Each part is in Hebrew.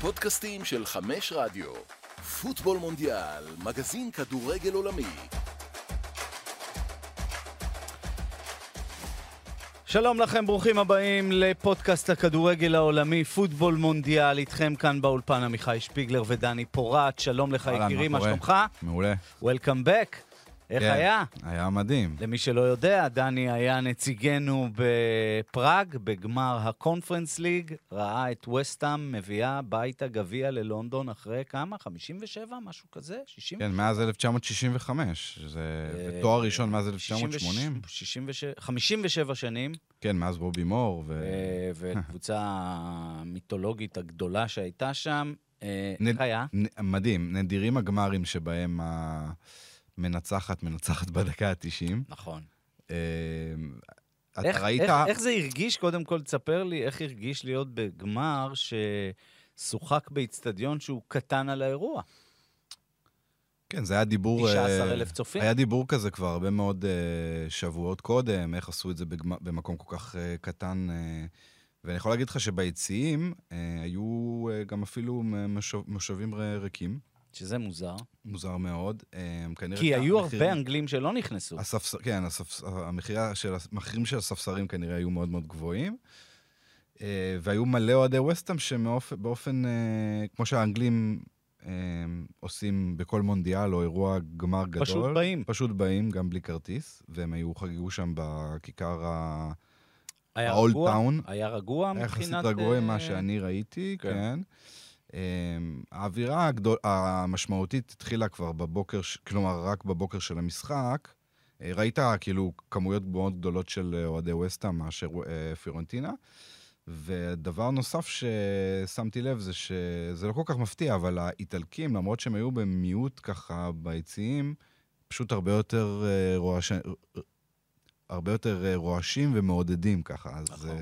הפודקאסטים של חמש רדיו. פוטבול מונדיאל, מגזין כדורגל עולמי. שלום לכם, ברוכים הבאים לפודקאסט הכדורגל העולמי, פוטבול מונדיאל, איתכם כאן באולפן עמיחי שפיגלר ודני פורט. שלום לך יקירי, מה? שלומך? מעולה. Welcome back. איך כן, היה? היה מדהים. למי שלא יודע, דני היה נציגנו בפראג, בגמר הקונפרנס ליג, ראה את וסטאם מביאה הביתה גביע ללונדון אחרי כמה? 57? משהו כזה? 60? כן, מאז 1965. זה תואר ראשון מאז 1980. 66 57 שנים, כן, מאז בובי מור. ו... אה, וקבוצה המיתולוגית הגדולה שהייתה שם. אה, איך היה? מדהים. נדירים הגמרים שבהם המנצחת מנצחת בדקה ה-90. נכון. אתה איך, ראית... איך, איך זה הרגיש? קודם כל, תספר לי איך הרגיש להיות בגמר ששוחק באיצטדיון שהוא קטן על האירוע. כן, זה היה דיבור... 19,000 אה, צופים. היה דיבור כזה כבר הרבה מאוד אה, שבועות קודם, איך עשו את זה בגמ... במקום כל כך אה, קטן. ואני יכול להגיד לך שביציעים היו גם אפילו מושב... מושבים ריקים. שזה מוזר. מוזר מאוד. אה, כנראה... כי היו המחירים- הרבה אנגלים שלא נכנסו. הספס... כן, הספס... המחירה של... המחירים של הספסרים כנראה היו מאוד מאוד גבוהים. אה, והיו מלא אוהדי וסטאם שבאופן, אה, כמו שהאנגלים עושים בכל מונדיאל או אירוע גמר גדול. פשוט באים. פשוט באים, גם בלי כרטיס, והם היו חגגו שם בכיכר ה... היה רגוע? היה רגוע היה יחסית מבחינת... רגוע ממה שאני ראיתי, כן. כן. כן. האווירה הגדול, המשמעותית התחילה כבר בבוקר, כלומר, רק בבוקר של המשחק. אה, ראית כאילו כמויות מאוד גדולות של אה, אוהדי וסטה מאשר אה, פיורנטינה. ודבר נוסף ששמתי לב זה שזה לא כל כך מפתיע, אבל האיטלקים, למרות שהם היו במיעוט ככה ביציעים, פשוט הרבה יותר אה, רועש... הרבה יותר אה, רועשים ומעודדים ככה. אז, נכון.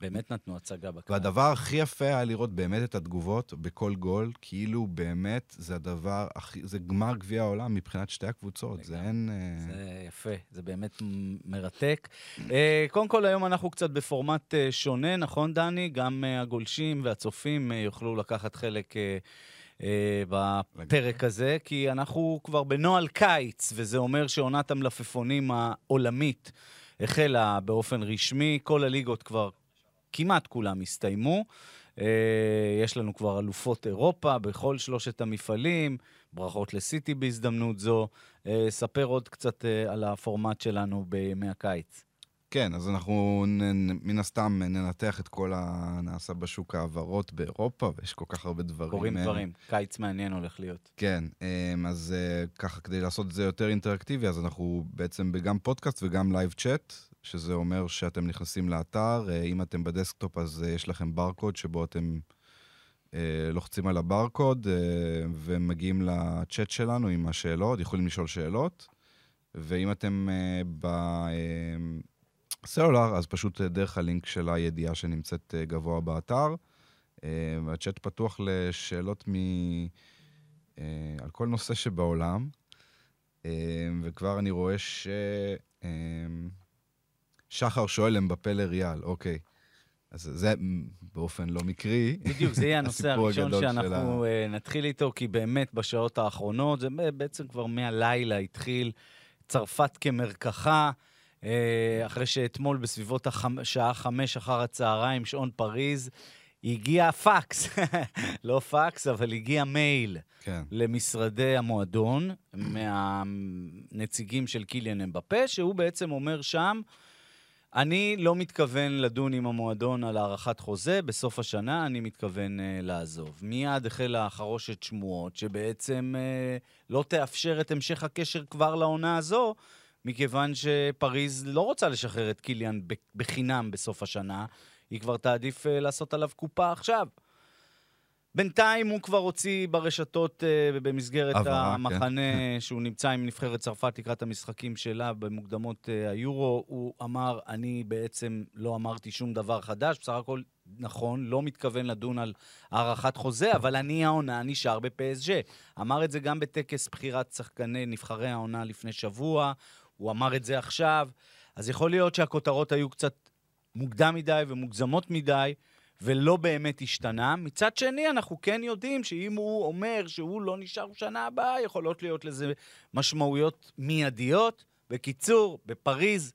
באמת נתנו הצגה בקהל. והדבר הכי יפה היה לראות באמת את התגובות בכל גול, כאילו באמת זה הדבר הכי, זה גמר גביע העולם מבחינת שתי הקבוצות, זה. אין... אה, זה יפה, זה באמת מרתק. אה, קודם כל, היום אנחנו קצת בפורמט אה, שונה, נכון, דני? גם הגולשים והצופים יוכלו לקחת חלק בפרק הזה, כי אנחנו כבר בנוהל קיץ, וזה אומר שעונת המלפפונים העולמית החלה באופן רשמי. כל הליגות כבר, כמעט כולם הסתיימו. אה, יש לנו כבר אלופות אירופה בכל שלושת המפעלים. ברכות לסיטי בהזדמנות זו. אה, ספר עוד קצת אה, על הפורמט שלנו בימי הקיץ. כן, אז אנחנו נ, נ- מן הסתם ננתח את כל הנעשה בשוק ההעברות באירופה, ויש כל כך הרבה דברים. קורים דברים, קיץ מעניין הולך להיות. כן, אז ככה, כדי לעשות את זה יותר אינטראקטיבי, אז אנחנו בעצם גם פודקאסט וגם live chat, שזה אומר שאתם נכנסים לאתר, אה, אם אתם ב desktop אז אה, יש לכם ברקוד שבו אתם אה, לוחצים על הברקוד ומגיעים לצ'אט שלנו עם השאלות, יכולים לשאול שאלות, ואם אתם בסלולר, אז פשוט דרך הלינק של הידיעה שנמצאת גבוה באתר. והצ'אט פתוח לשאלות מ... על כל נושא שבעולם, וכבר אני רואה ש... שחר שואל אמבפה לריאל, אוקיי. אז זה באופן לא מקרי. בדיוק, זה יהיה הנושא הראשון שאנחנו אה, נתחיל איתו, כי באמת בשעות האחרונות, זה בעצם כבר מהלילה התחיל, צרפת כמרקחה, אה, אחרי שאתמול בסביבות השעה חמש אחר הצהריים, שעון פריז, הגיע פקס, לא פקס, אבל הגיע מייל. כן. למשרדי המועדון, מהנציגים של קיליאן אמבפה, שהוא בעצם אומר שם, אני לא מתכוון לדון עם המועדון על הארכת חוזה, בסוף השנה אני מתכוון uh, לעזוב. מיד החלה חרושת שמועות, שבעצם uh, לא תאפשר את המשך הקשר כבר לעונה הזו, מכיוון שפריז לא רוצה לשחרר את קיליאן בחינם בסוף השנה, היא כבר תעדיף uh, לעשות עליו קופה עכשיו. בינתיים הוא כבר הוציא ברשתות uh, במסגרת הבהרה, כן. המחנה שהוא נמצא עם נבחרת צרפת לקראת המשחקים שלה במוקדמות uh, היורו, הוא אמר, אני בעצם לא אמרתי שום דבר חדש, בסך הכל נכון, לא מתכוון לדון על הארכת חוזה, אבל אני העונה נשאר בפסג'. אמר את זה גם בטקס בחירת שחקני נבחרי העונה לפני שבוע, הוא אמר את זה עכשיו, אז יכול להיות שהכותרות היו קצת מוקדם מדי ומוגזמות מדי, ולא באמת השתנה. מצד שני, אנחנו כן יודעים שאם הוא אומר שהוא לא נשאר שנה הבאה, יכולות להיות לזה משמעויות מיידיות. בקיצור, בפריז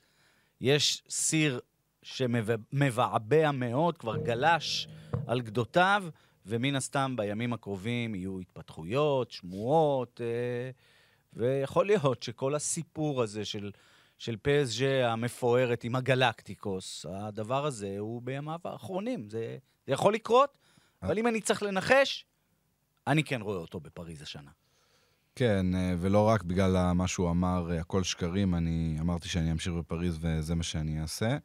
יש סיר שמבעבע מאוד, כבר גלש על גדותיו, ומן הסתם בימים הקרובים יהיו התפתחויות, שמועות, אה, ויכול להיות שכל הסיפור הזה של, של PSG המפוארת עם הגלקטיקוס, הדבר הזה הוא בימיו האחרונים. זה, זה יכול לקרות, אבל אם אני צריך לנחש, אני כן רואה אותו בפריז השנה. כן, אה, ולא רק בגלל מה שהוא אמר, אה, הכל שקרים, אני אמרתי שאני אמשיך בפריז וזה מה שאני אעשה.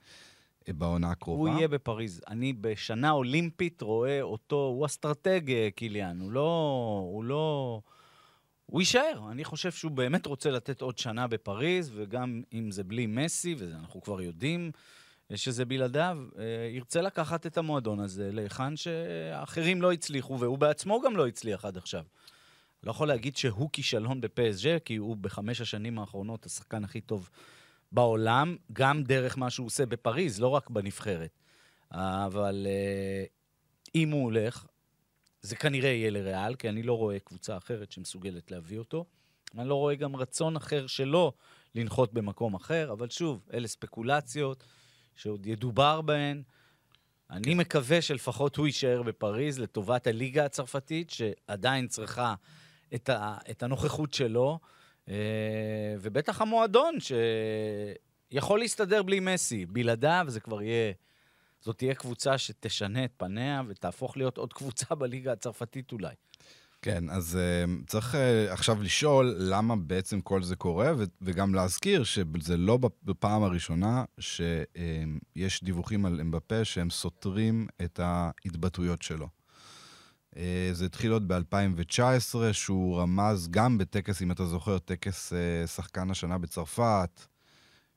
בעונה הקרובה. הוא יהיה בפריז. אני בשנה אולימפית רואה אותו, הוא אסטרטג, אה, קיליאן. הוא לא... הוא לא... הוא יישאר. אני חושב שהוא באמת רוצה לתת עוד שנה בפריז, וגם אם זה בלי מסי, ואנחנו כבר יודעים שזה בלעדיו, אה, ירצה לקחת את המועדון הזה להיכן שאחרים לא הצליחו, והוא בעצמו גם לא הצליח עד עכשיו. לא יכול להגיד שהוא כישלון בפסג', כי הוא בחמש השנים האחרונות השחקן הכי טוב בעולם, גם דרך מה שהוא עושה בפריז, לא רק בנבחרת. אבל אה, אם הוא הולך, זה כנראה יהיה לריאל, כי אני לא רואה קבוצה אחרת שמסוגלת להביא אותו. אני לא רואה גם רצון אחר שלו לנחות במקום אחר, אבל שוב, אלה ספקולציות שעוד ידובר בהן. אני כן. מקווה שלפחות הוא יישאר בפריז לטובת הליגה הצרפתית, שעדיין צריכה את, ה, את הנוכחות שלו. אה, ובטח המועדון, שיכול להסתדר בלי מסי. בלעדיו זה כבר יהיה... זאת תהיה קבוצה שתשנה את פניה ותהפוך להיות עוד קבוצה בליגה הצרפתית אולי. כן, אז uh, צריך uh, עכשיו לשאול למה בעצם כל זה קורה, ו- וגם להזכיר שזה לא בפעם הראשונה שיש uh, דיווחים על אמבפה שהם סותרים את ההתבטאויות שלו. אה, זה התחיל עוד ב-2019, שהוא רמז גם בטקס, אם אתה זוכר, טקס אה, שחקן השנה בצרפת,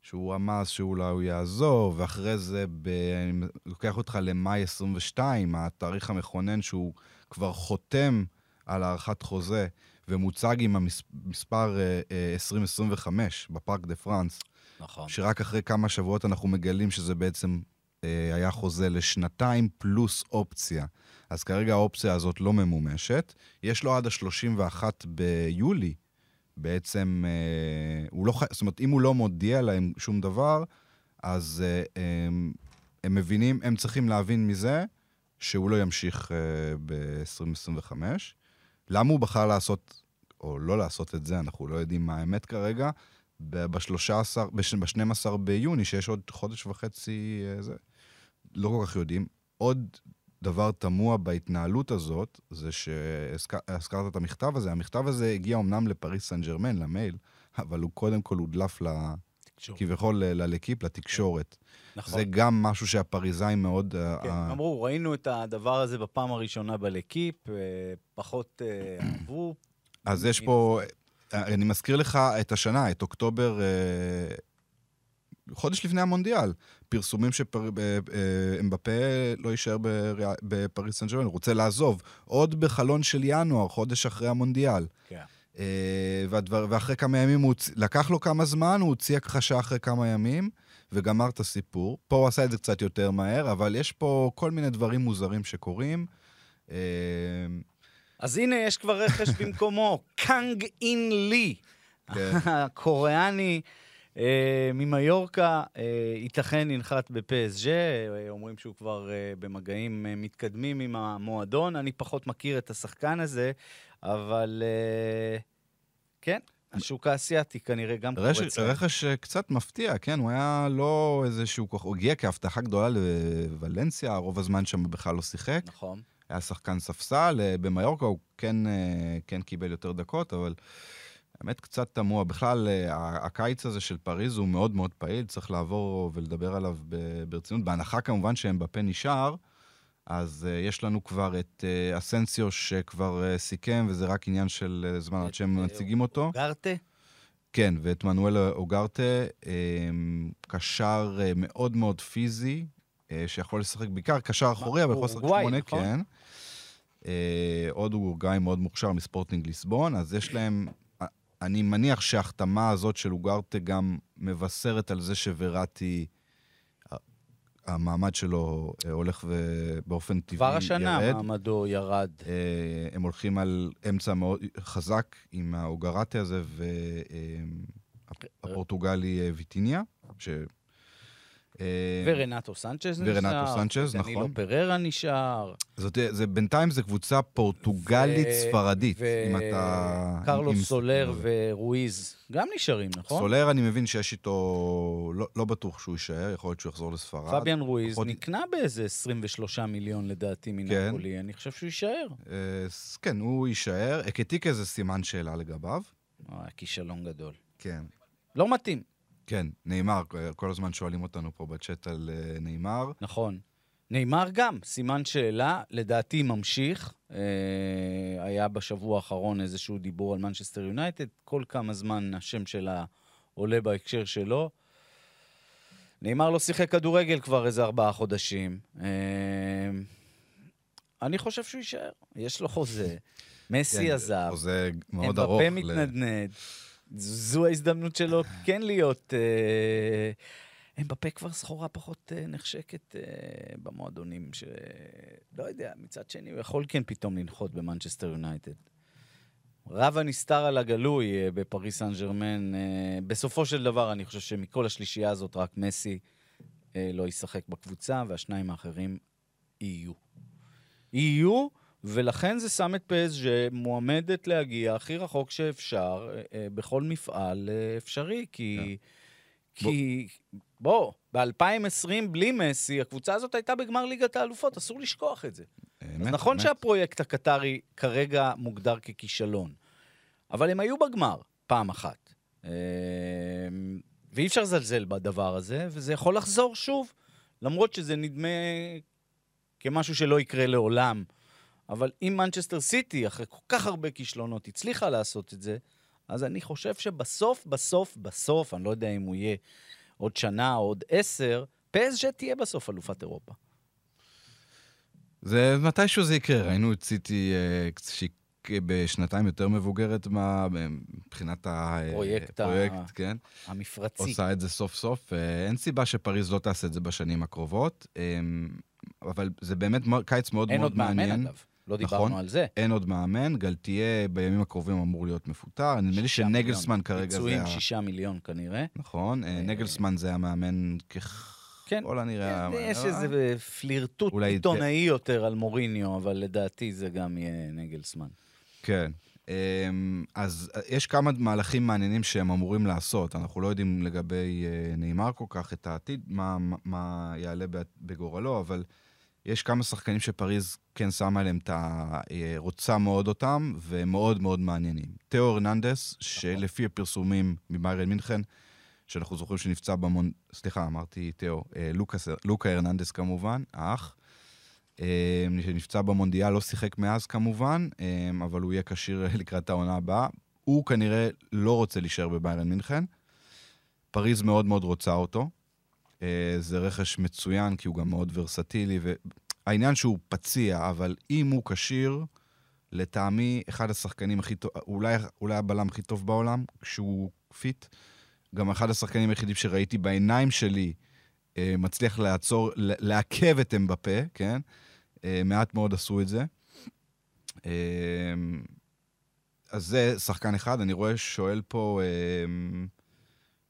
שהוא רמז שאולי הוא יעזוב, ואחרי זה, ב... אני לוקח אותך למאי 22, התאריך המכונן שהוא כבר חותם על הארכת חוזה, ומוצג עם המספר 2025 אה, בפארק דה פרנס. נכון. שרק אחרי כמה שבועות אנחנו מגלים שזה בעצם היה חוזה לשנתיים פלוס אופציה. אז כרגע האופציה הזאת לא ממומשת. יש לו עד ה-31 ביולי, בעצם, אה, הוא לא, זאת אומרת, אם הוא לא מודיע להם שום דבר, אז אה, הם, הם מבינים, הם צריכים להבין מזה שהוא לא ימשיך אה, ב-2025. למה הוא בחר לעשות, או לא לעשות את זה, אנחנו לא יודעים מה האמת כרגע, ב-13, ב-12 ביוני, שיש עוד חודש וחצי, זה, לא כל כך יודעים. עוד דבר תמוה בהתנהלות הזאת, זה שהזכרת את המכתב הזה, המכתב הזה הגיע אמנם לפריס סן ג'רמן, למייל, אבל הוא קודם כל הודלף ל... כביכול ללקיפ, לתקשורת. נכון. זה גם משהו שהפריזאים מאוד... אה, כן, uh, אמרו, ראינו את הדבר הזה בפעם הראשונה בלקיפ, uh, פחות אהבו. אז יש פה, אני מזכיר לך את השנה, את אוקטובר חודש לפני המונדיאל, פרסומים שאמבפה לא יישאר בפריס סן ג'רמן, הוא רוצה לעזוב. עוד בחלון של ינואר, חודש אחרי המונדיאל. כן. אה, והדבר, ואחרי כמה ימים, הוא, לקח לו כמה זמן, הוא הוציא הכחשה אחרי כמה ימים, וגמר את הסיפור. פה הוא עשה את זה קצת יותר מהר, אבל יש פה כל מיני דברים מוזרים שקורים. אה, אז הנה, יש כבר רכש במקומו, קאנג אין לי, כן. הקוריאני. אה, ממיורקה, אה, ייתכן ינחת בפסג', אה, אומרים שהוא כבר במגעים מתקדמים עם המועדון. אני פחות מכיר את השחקן הזה, אבל כן, השוק האסייתי כנראה גם קורץ. רכש קצת מפתיע, כן? הוא היה לא איזשהו כוח, הוא הגיע כהבטחה גדולה לוולנסיה, רוב הזמן שם בכלל לא שיחק. נכון. היה שחקן ספסל, במיורקה הוא כן, כן קיבל יותר דקות, אבל... האמת קצת תמוה. בכלל, אה, הקיץ הזה של פריז הוא מאוד מאוד פעיל, צריך לעבור ולדבר עליו ברצינות. בהנחה כמובן שהם בפה נשאר, אז uh, יש לנו כבר את uh, אסנסיו שכבר uh, סיכם, וזה רק עניין של uh, זמן עד שהם מציגים אותו. אוגרטה? כן, ואת מנואל אוגרטה, um, קשר uh, מאוד מאוד פיזי, uh, שיכול לשחק בעיקר קשר אחורי, אבל יכול לשחק שמונה, נכון? כן. עוד אורגאי מאוד מוכשר מספורטינג ליסבון, אז יש להם אני מניח שההחתמה הזאת של אוגרטה גם מבשרת על זה שוורטי המעמד שלו אה, הולך ובאופן טבעי כבר ירד. השנה מעמדו ירד. אה, הם הולכים על אמצע מאוד חזק עם האוגרטה הזה והפורטוגלי אה, ויטיניה, ש... אה, ורנטו סנצ'ז נשאר. ורנטו סנצ'ז, דנילו נכון. פררה נשאר. זאת, זה, בינתיים זו קבוצה פורטוגלית ו- אם אתה... קרלוס אם- סולר ורואיז גם נשארים, נכון? סולר, אני מבין שיש איתו... לא, לא בטוח שהוא יישאר, יכול להיות שהוא יחזור לספרד. פביאן רואיז פחות- נקנה באיזה 23 מיליון לדעתי מנפולי, אני חושב שהוא יישאר. אה, כן, הוא יישאר. אקטיקה זה סימן שאלה לגביו. אה, כישלון גדול. כן. לא מתאים, כן, נאמר, כל הזמן שואלים אותנו פה בצ'אט על אה, נאמר. נכון. נאמר גם, סימן שאלה, לדעתי ממשיך. אה, היה בשבוע האחרון איזשהו דיבור על מנצ'סטר יונייטד, כל כמה זמן השם שלה עולה בהקשר שלו. נאמר לא שיחק כדורגל כבר איזה ארבעה חודשים. אה, אני חושב שהוא יישאר, יש לו חוזה. מסי כן, עזב, חוזה מאוד ארוך. אמבפה ל- מתנדנד. זו ההזדמנות שלו כן להיות... אה, אמבפה כבר סחורה פחות אה, נחשקת אה, במועדונים, ש... לא יודע, מצד שני הוא יכול כן פתאום לנחות במנצ'סטר יונייטד. רב הנסתר על הגלוי אה, בפריס סן ג'רמן. אה, בסופו של דבר, אני חושב שמכל השלישייה הזאת, רק מסי אה, לא ישחק בקבוצה, והשניים האחרים יהיו. יהיו, ולכן זה שם את פסג' מועמדת להגיע הכי רחוק שאפשר אה, אה, בכל מפעל אה, אפשרי, כי... כי, בוא, ב-2020 בלי מסי, הקבוצה הזאת הייתה בגמר ליגת האלופות, אסור לשכוח את זה. אז אמת, נכון אמת. שהפרויקט הקטרי כרגע מוגדר ככישלון, אבל הם היו בגמר פעם אחת. אה, ואי אפשר לזלזל בדבר הזה, וזה יכול לחזור שוב, למרות שזה נדמה כמשהו שלא יקרה לעולם. אבל אם מנצ'סטר סיטי, אחרי כל כך הרבה כישלונות, הצליחה לעשות את זה, אז אני חושב שבסוף, בסוף, בסוף, אני לא יודע אם הוא יהיה עוד שנה או עוד עשר, פסג' תהיה בסוף אלופת אירופה. זה מתישהו זה יקרה, ראינו את סיטי אה, שהיא בשנתיים יותר מבוגרת מה- מבחינת פרויקט ה- הפרויקט, כן. המפרצי. עושה את זה סוף סוף. אה, אין סיבה שפריז לא תעשה את זה בשנים הקרובות, אה, אבל זה באמת קיץ מאוד אין מאוד עוד מאמן, מעניין. אגב. לא נכון. דיברנו על זה. אין עוד מאמן, גלתיה בימים הקרובים אמור להיות מפוטר. נדמה לי שנגלסמן מיליון. כרגע זה פיצויים ה... שישה מיליון כנראה. נכון, אה, אה, נגלסמן זה המאמן כן. ככל הנראה. יש אה, איזה פלירטוט אולי- עיתונאי יותר על מוריניו, אבל לדעתי זה גם יהיה נגלסמן. כן. אמ, אז אה, יש כמה מהלכים מעניינים שהם אמורים לעשות. אנחנו לא יודעים לגבי אה, נאמר כל כך את העתיד, מה, מה- יעלה בגורלו, אבל יש כמה שחקנים שפריז כן שמה עליהם את ה... אה, רוצה מאוד אותם, והם מאוד מעניינים. תיאו הרננדס, שלפי הפרסומים מביירן מינכן, שאנחנו זוכרים שנפצע במון... סליחה, אמרתי תיאו, אה, לוקאס, לוקה הרננדס כמובן, האח. אה, שנפצע במונדיאל, לא שיחק מאז כמובן, אה, אבל הוא יהיה כשיר לקראת העונה הבאה. הוא כנראה לא רוצה להישאר בביירן מינכן. פריז מאוד מאוד רוצה אותו. אה, זה רכש מצוין, כי הוא גם מאוד ורסטילי, והעניין שהוא פציע, אבל אם הוא כשיר, לטעמי, אחד השחקנים הכי טוב, אולי, אולי הבלם הכי טוב בעולם, כשהוא fit. גם אחד השחקנים היחידים שראיתי בעיניים שלי אה, מצליח לעצור, לעכב את אמבפה, כן? אה, מעט מאוד עשו את זה. אה, אז זה שחקן אחד. אני רואה שואל פה, אה,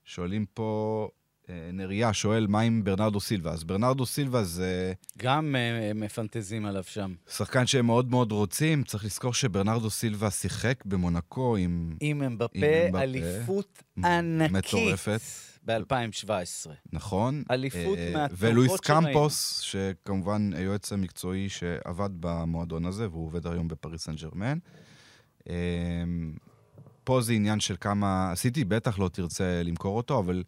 שואלים פה, נריה שואל, מה עם ברנרדו סילבה? אז ברנרדו סילבה זה גם אה, מפנטזים עליו שם. שחקן שהם מאוד מאוד רוצים. צריך לזכור שברנרדו סילבה שיחק במונקו עם... עם אמבפה. אליפות ענקית. מטורפת. ב-2017. נכון. אליפות אה, מהטובות ולואיס שראינו. קמפוס, שכמובן היועץ המקצועי שעבד במועדון הזה, והוא עובד היום בפריס סן ג'רמן. אה, פה זה עניין של כמה... סיטי בטח לא תרצה למכור אותו, אבל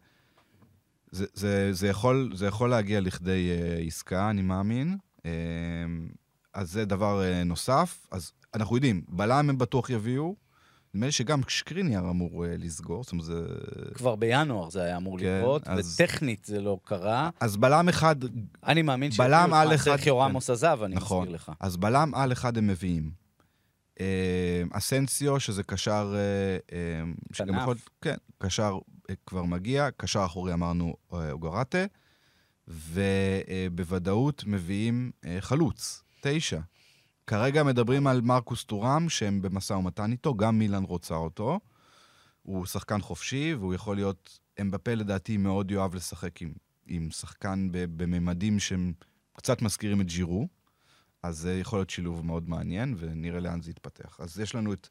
זה, זה, זה, יכול, זה יכול להגיע לכדי אה, עסקה, אני מאמין. אה, אז זה דבר אה, נוסף. אז אנחנו יודעים, בלם הם בטוח יביאו. נדמה לי שגם שקריניאר אמור אה, לסגור, זאת אומרת, זה... כבר בינואר זה היה אמור כן, לקרות, אז- וטכנית זה לא קרה. אז בלם אחד אני מאמין בלם שיביאו על אחד- סרחיו רמוס עזב, אני נכון. מזכיר לך. אז בלם על אחד הם מביאים. אה, אסנסיו, שזה קשר... אה, שגם. יכול... כן, קשר כבר מגיע, קשר אחורי אמרנו אה, אוגרטה. ובוודאות מביאים אה, חלוץ, תשע. כרגע מדברים על מרקוס טורם, שהם במשא ומתן איתו, גם מילאן רוצה אותו. הוא שחקן חופשי, והוא יכול להיות... אמבפה לדעתי מאוד יאהב לשחק עם, עם שחקן בממדים שהם קצת מזכירים את ג'ירו, אז זה יכול להיות שילוב מאוד מעניין, ונראה לאן זה יתפתח. אז יש לנו את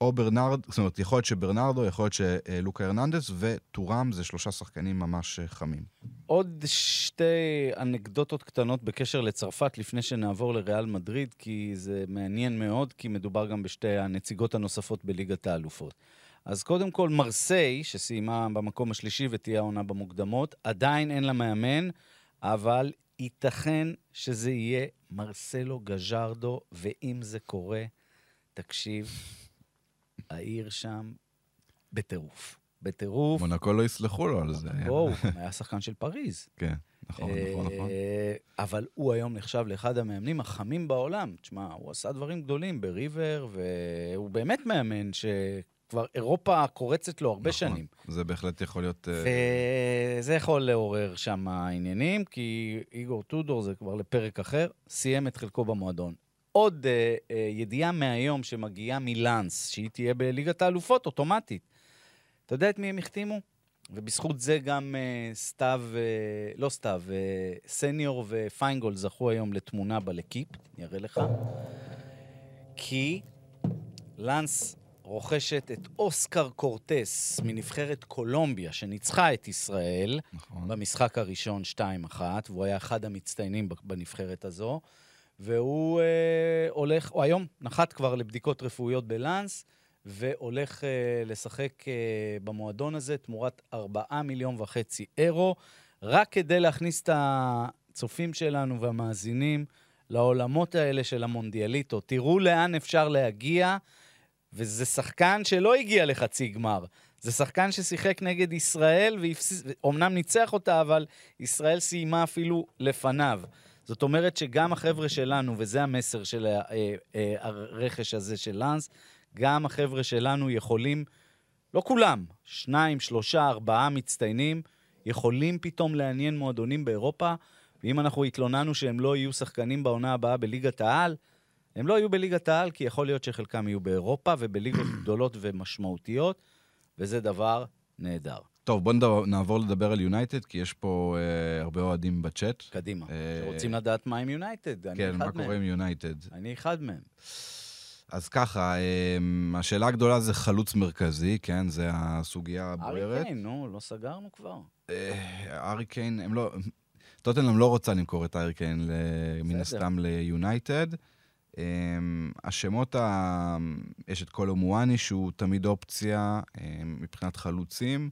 או ברנרד, זאת אומרת, יכול להיות שברנרדו, יכול להיות שלוקה הרננדס, וטורם זה שלושה שחקנים ממש אה, חמים. עוד שתי אנקדוטות קטנות בקשר לצרפת, לפני שנעבור לריאל מדריד, כי זה מעניין מאוד, כי מדובר גם בשתי הנציגות הנוספות בליגת האלופות. אז קודם כל, מרסיי, שסיימה במקום השלישי ותהיה העונה במוקדמות, עדיין אין לה מאמן, אבל ייתכן שזה יהיה מרסלו גז'רדו, ואם זה קורה, תקשיב, העיר שם בטירוף. בטירוף. מונקו לא יסלחו לו על זה. בואו, היה שחקן של פריז. כן, נכון, נכון, נכון. אה, אבל הוא היום נחשב לאחד המאמנים החמים בעולם. תשמע, הוא עשה דברים גדולים בריבר, והוא באמת מאמן שכבר אירופה קורצת לו הרבה נכון, שנים. זה בהחלט יכול להיות... אה, וזה יכול לעורר שם עניינים, כי איגור טודור זה כבר לפרק אחר, סיים את חלקו במועדון. עוד אה, אה, ידיעה מהיום שמגיעה מלאנס, שהיא תהיה בליגת האלופות אוטומטית. אתה יודע את מי הם החתימו? ובזכות זה גם אה, סתיו, אה, לא סתיו, אה, סניור ופיינגול זכו היום לתמונה בלקיפ, אני אראה לך. כי לאנס רוכשת את אוסקר קורטס מנבחרת קולומביה, שניצחה את ישראל נכון. במשחק הראשון 2-1, והוא היה אחד המצטיינים בנבחרת הזו. והוא אה, הולך, הוא היום נחת כבר לבדיקות רפואיות בלאנס, והולך אה, לשחק אה, במועדון הזה תמורת 4 מיליון וחצי אירו, רק כדי להכניס את הצופים שלנו והמאזינים לעולמות האלה של המונדיאליטו. תראו לאן אפשר להגיע, וזה שחקן שלא הגיע לחצי גמר. זה שחקן ששיחק נגד ישראל, ואומנם ניצח אותה, אבל ישראל סיימה אפילו לפניו. זאת אומרת שגם החבר'ה שלנו, וזה המסר של אה, אה, הרכש הזה של לאנס, גם החבר'ה שלנו יכולים, לא כולם, שניים, שלושה, ארבעה מצטיינים, יכולים פתאום לעניין מועדונים באירופה, ואם אנחנו התלוננו שהם לא יהיו שחקנים בעונה הבאה בליגת העל, הם לא יהיו בליגת העל, כי יכול להיות שחלקם יהיו באירופה ובליגות גדולות ומשמעותיות, וזה דבר נהדר. טוב, בואו נעבור לדבר על יונייטד, כי יש פה אה, הרבה אוהדים בצ'אט. קדימה. אה, רוצים לדעת מה עם יונייטד, כן, אחד מהם. מה קורה עם יונייטד. אני אחד מהם. אז ככה, אה, השאלה הגדולה זה חלוץ מרכזי, כן? זה הסוגיה הבוערת. ארי קיין, נו, לא סגרנו כבר. אה, ארי קיין, הם לא... טוטנאם לא רוצה למכור את ארי קיין, מן הסתם ליונייטד. Um, השמות, ה... יש את קולו מואני, שהוא תמיד אופציה um, מבחינת חלוצים.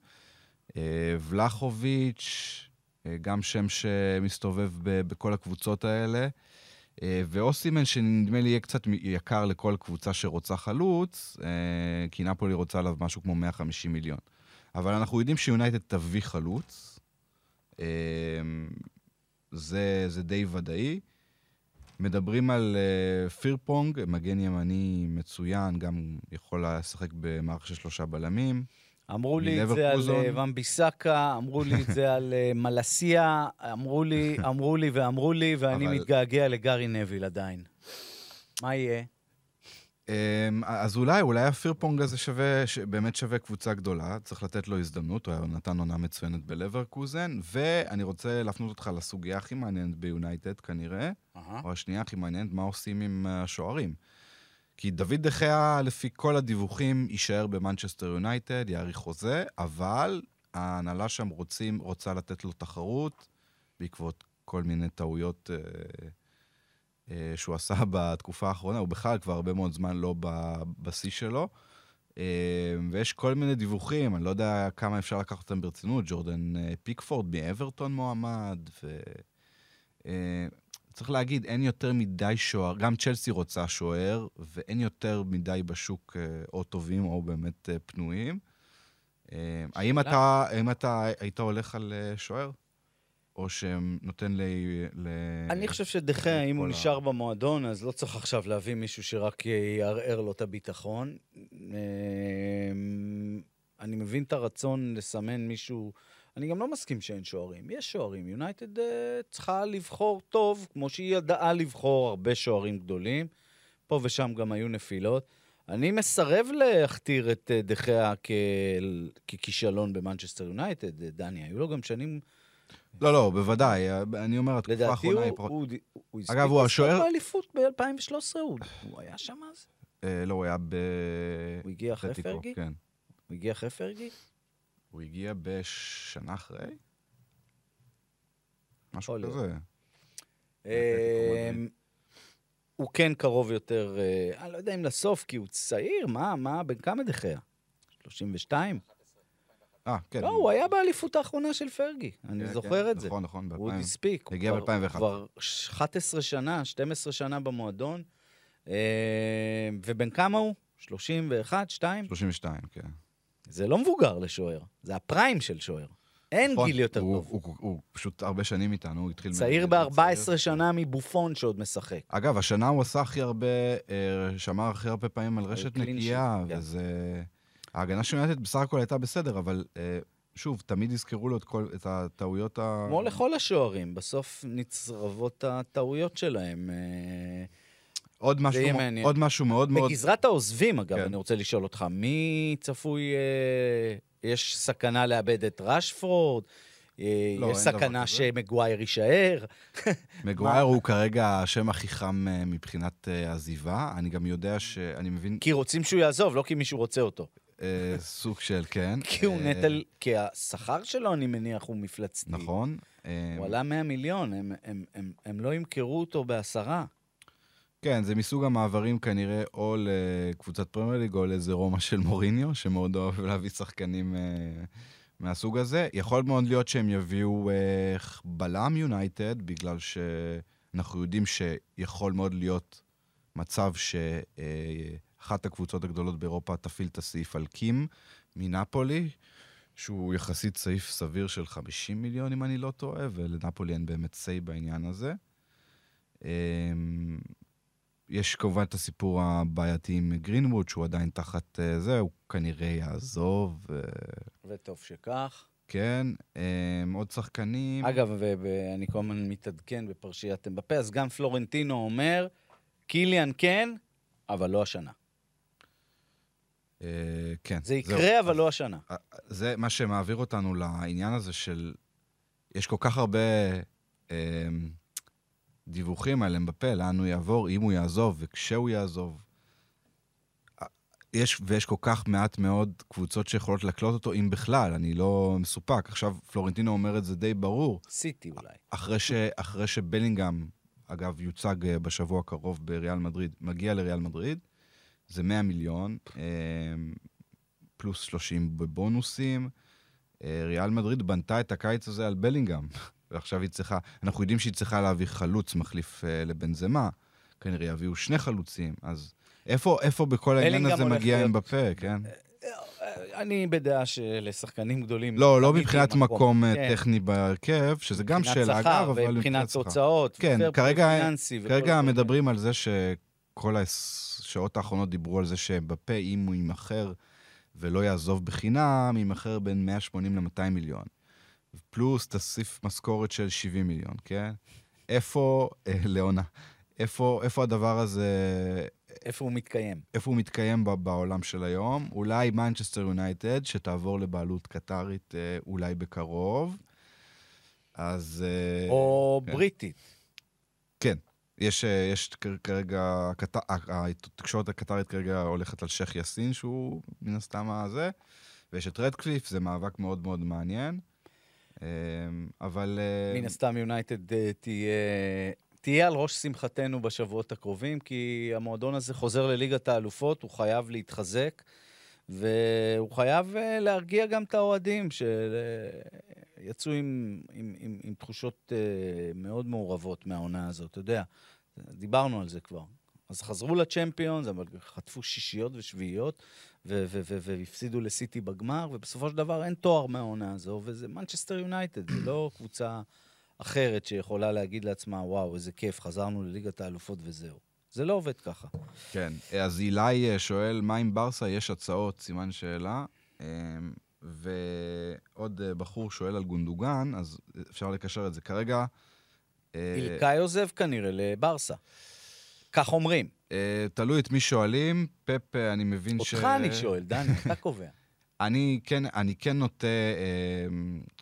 אה, ולחוביץ', אה, גם שם שמסתובב בכל הקבוצות האלה. אה, ואוסימן, שנדמה לי יהיה קצת יקר לכל קבוצה שרוצה חלוץ, כי נפולי רוצה עליו משהו כמו 150 מיליון. אבל אנחנו יודעים שיונייטד תביא חלוץ. זה, זה די ודאי. מדברים על פירפונג, מגן ימני מצוין, גם יכול לשחק במערכת של שלושה בלמים. אמרו לי את זה על אה, ומביסקה, אמרו לי את זה על אה, מלסיה, אמרו לי, אמרו לי ואמרו לי, ואני אבל... מתגעגע לגארי נביל עדיין. מה יהיה? אמ, אז אולי, אולי הפירפונג הזה שווה, באמת שווה קבוצה גדולה, צריך לתת לו הזדמנות, הוא נתן עונה מצוינת בלברקוזן, ואני רוצה להפנות אותך לסוגיה הכי מעניינת ביונייטד כנראה, uh-huh. או השנייה הכי מעניינת, מה עושים עם השוערים. כי דוד דחיה, לפי כל הדיווחים, יישאר במנצ'סטר יונייטד, יאריך חוזה, אבל ההנהלה שם רוצים, רוצה לתת לו תחרות בעקבות כל מיני טעויות אה, אה, שהוא עשה בתקופה האחרונה, הוא בכלל כבר הרבה מאוד זמן לא בשיא שלו. אה, ויש כל מיני דיווחים, אני לא יודע כמה אפשר לקחת אותם ברצינות, ג'ורדן אה, פיקפורד מאברטון מועמד, ו... אה, צריך להגיד, אין יותר מדי שוער, גם צ'לסי רוצה שוער, ואין יותר מדי בשוק אה, או טובים או באמת אה, פנויים. אה, האם אתה, האם אתה היית הולך על שוער? או שנותן ל... ל... אני חושב שדחה, אם הוא נשאר במועדון, אז לא צריך עכשיו להביא מישהו שרק יערער לו את הביטחון. אני מבין את הרצון לסמן מישהו אני גם לא מסכים שאין שוערים. יש שוערים. יונייטד אה, צריכה לבחור טוב, כמו שהיא ידעה לבחור הרבה שוערים גדולים. פה ושם גם היו נפילות. אני מסרב להכתיר את אה, דחיה כ... ככישלון במנצ'סטר יונייטד, אה, דני. היו לו גם שנים... לא, לא, בוודאי. אני אומר, התקופה לדעתי האחרונה היא פחות... הוא, הוא אגב, הוא השוער- באליפות ב-2013, הוא, היה שם אז? לא, הוא היה ב... הוא הגיע אחרי פרגי? כן. הוא הגיע אחרי פרגי? הוא הגיע בשנה אחרי? משהו. כזה. אמ, הוא כן קרוב יותר, אה, אני לא יודע אם לסוף, כי הוא צעיר, מה, מה, בן כמה דחיה? 32? אה, כן. לא, הוא היה באליפות האחרונה של פרגי, אני כן, זוכר כן, את זה. נכון, נכון, הוא עוד ב-2000. הספיק. הגיע כבר- ב-2001. כבר 11 שנה, 12 שנה במועדון. אה, ובן כמה הוא? 31, 2? 32, כן. זה לא מבוגר לשוער, זה הפריים של שוער. אין נכון, גיל יותר הוא- טוב. הוא- הוא- הוא פשוט הרבה שנים איתנו, הוא התחיל... צעיר מ- ב-14 צעיר. שנה מבופון שעוד משחק. אגב, השנה הוא עשה הכי הרבה, אה, שמר הכי הרבה פעמים על רשת נקייה, כן. וזה... ההגנה של יונייטד בסך הכל הייתה בסדר, אבל אה, שוב, תמיד יזכרו לו את כל- את הטעויות ה... כמו לכל השוערים, בסוף נצרבות הטעויות שלהם. עוד משהו. עוד משהו מאוד מאוד... בגזרת העוזבים, אגב, כן. אני רוצה לשאול אותך, מי צפוי, אה, יש סכנה לאבד את רשפורד? אה, לא, יש סכנה. שמגווייר יישאר? מגווייר הוא כרגע השם הכי חם אה, מבחינת אה, עזיבה. אני גם יודע שאני מבין כי רוצים שהוא יעזוב, לא כי מישהו רוצה אותו. סוג של כן. כי הוא נטל, כי השכר שלו, אני מניח, הוא מפלצתי. נכון. הוא עלה 100 מיליון, הם לא ימכרו אותו בעשרה. כן, זה מסוג המעברים כנראה או לקבוצת פרמייר ליג או לאיזה רומא של מוריניו, שמאוד אוהב להביא שחקנים אה, מהסוג הזה. יכול מאוד להיות שהם יביאו אה, בלם יונייטד, בגלל שאנחנו יודעים שיכול מאוד להיות מצב שאחת הקבוצות הגדולות באירופה תפעיל את הסעיף על קים מנפולי, שהוא יחסית סעיף סביר של 50 מיליון, אם אני לא טועה, ולנפולי אין באמת סיי בעניין הזה. יש כמובן את הסיפור הבעייתי עם גרינווד, שהוא עדיין תחת אה, זה, הוא כנראה יעזוב, אה, וטוב שכך. כן. אמ, עוד שחקנים. אגב, ואני כל הזמן מתעדכן בפרשיית אמבפה, אז גם פלורנטינו אומר, קיליאן כן, אבל לא השנה. אה, כן. זה. יקרה, אבל לא השנה. אה, זה מה שמעביר אותנו לעניין הזה של... יש כל כך הרבה אה, דיווחים על אמבפה, לאן הוא יעבור, אם הוא יעזוב וכשהוא יעזוב. יש, ויש כל כך מעט מאוד קבוצות שיכולות לקלוט אותו, אם בכלל, אני לא מסופק. עכשיו, פלורנטינו אומר את זה די ברור. סיטי אולי. אחרי, ש, אחרי שבלינגהם, אגב, יוצג אה, בשבוע הקרוב בריאל מדריד, מגיע לריאל מדריד, זה 100 מיליון, אה, פלוס 30 בבונוסים. אה, ריאל מדריד בנתה את הקיץ הזה על בלינגהם, ועכשיו היא צריכה, אנחנו יודעים שהיא צריכה להביא חלוץ מחליף אה, לבנזמה, כנראה יביאו שני חלוצים, אז איפה, איפה בכל העניין הזה מגיע להיות- אמבפה, כן? אני בדעה שלשחקנים גדולים... לא, לא מבחינת מקום אה, כן. טכני בהרכב, שזה גם מבחינת שאלה, אגב, אבל ומבחינת שכר. תוצאות. כן, כרגע- כרגע מדברים על זה שכל השעות האחרונות דיברו על זה שבפה, אם הוא יימכר ולא יעזוב בחינם, יימכר בין 180 ל-200 מיליון. פלוס תוסיף משכורת של 70 מיליון, כן? איפה, אה, לעונה, איפה, איפה הדבר הזה. איפה הוא מתקיים? איפה הוא מתקיים ב- בעולם של היום? אולי מנצ'סטר יונייטד, שתעבור לבעלות קטרית אה, אולי בקרוב. אז... אה, או כן. בריטית. כן. יש, אה, יש כרגע, הקט- התקשורת הקטרית כרגע הולכת על שייח' יאסין, שהוא מן הסתם הזה, ויש את רדקליף, זה מאבק מאוד מאוד מעניין. אה, אבל... אה, מן הסתם יונייטד אה, תהיה... תהיה על ראש שמחתנו בשבועות הקרובים, כי המועדון הזה חוזר לליגת האלופות, הוא חייב להתחזק, והוא חייב אה, להרגיע גם את האוהדים, שיצאו עם, עם, עם, עם תחושות אה, מאוד מעורבות מהעונה הזאת, אתה יודע. דיברנו על זה כבר. אז חזרו לצ'מפיונס, אבל חטפו שישיות ושביעיות, והפסידו לסיטי בגמר, ובסופו של דבר אין תואר מהעונה הזו, וזה מנצ'סטר יונייטד, זה לא קבוצה אחרת שיכולה להגיד לעצמה, וואו, איזה כיף, חזרנו לליגת האלופות וזהו. זה לא עובד ככה. כן. אז אילי אה, שואל, מה עם ברסה? יש הצעות, סימן שאלה. אה, ועוד אה, בחור שואל על גונדוגן, אז אפשר לקשר את זה. כרגע... אה, אילקאי עוזב כנראה לברסה. כך אומרים. אה, תלוי את מי שואלים. פפ, אה, אני מבין ש... אותך אני שואל, דני, אתה קובע. אני כן, אני כן נוטה אה,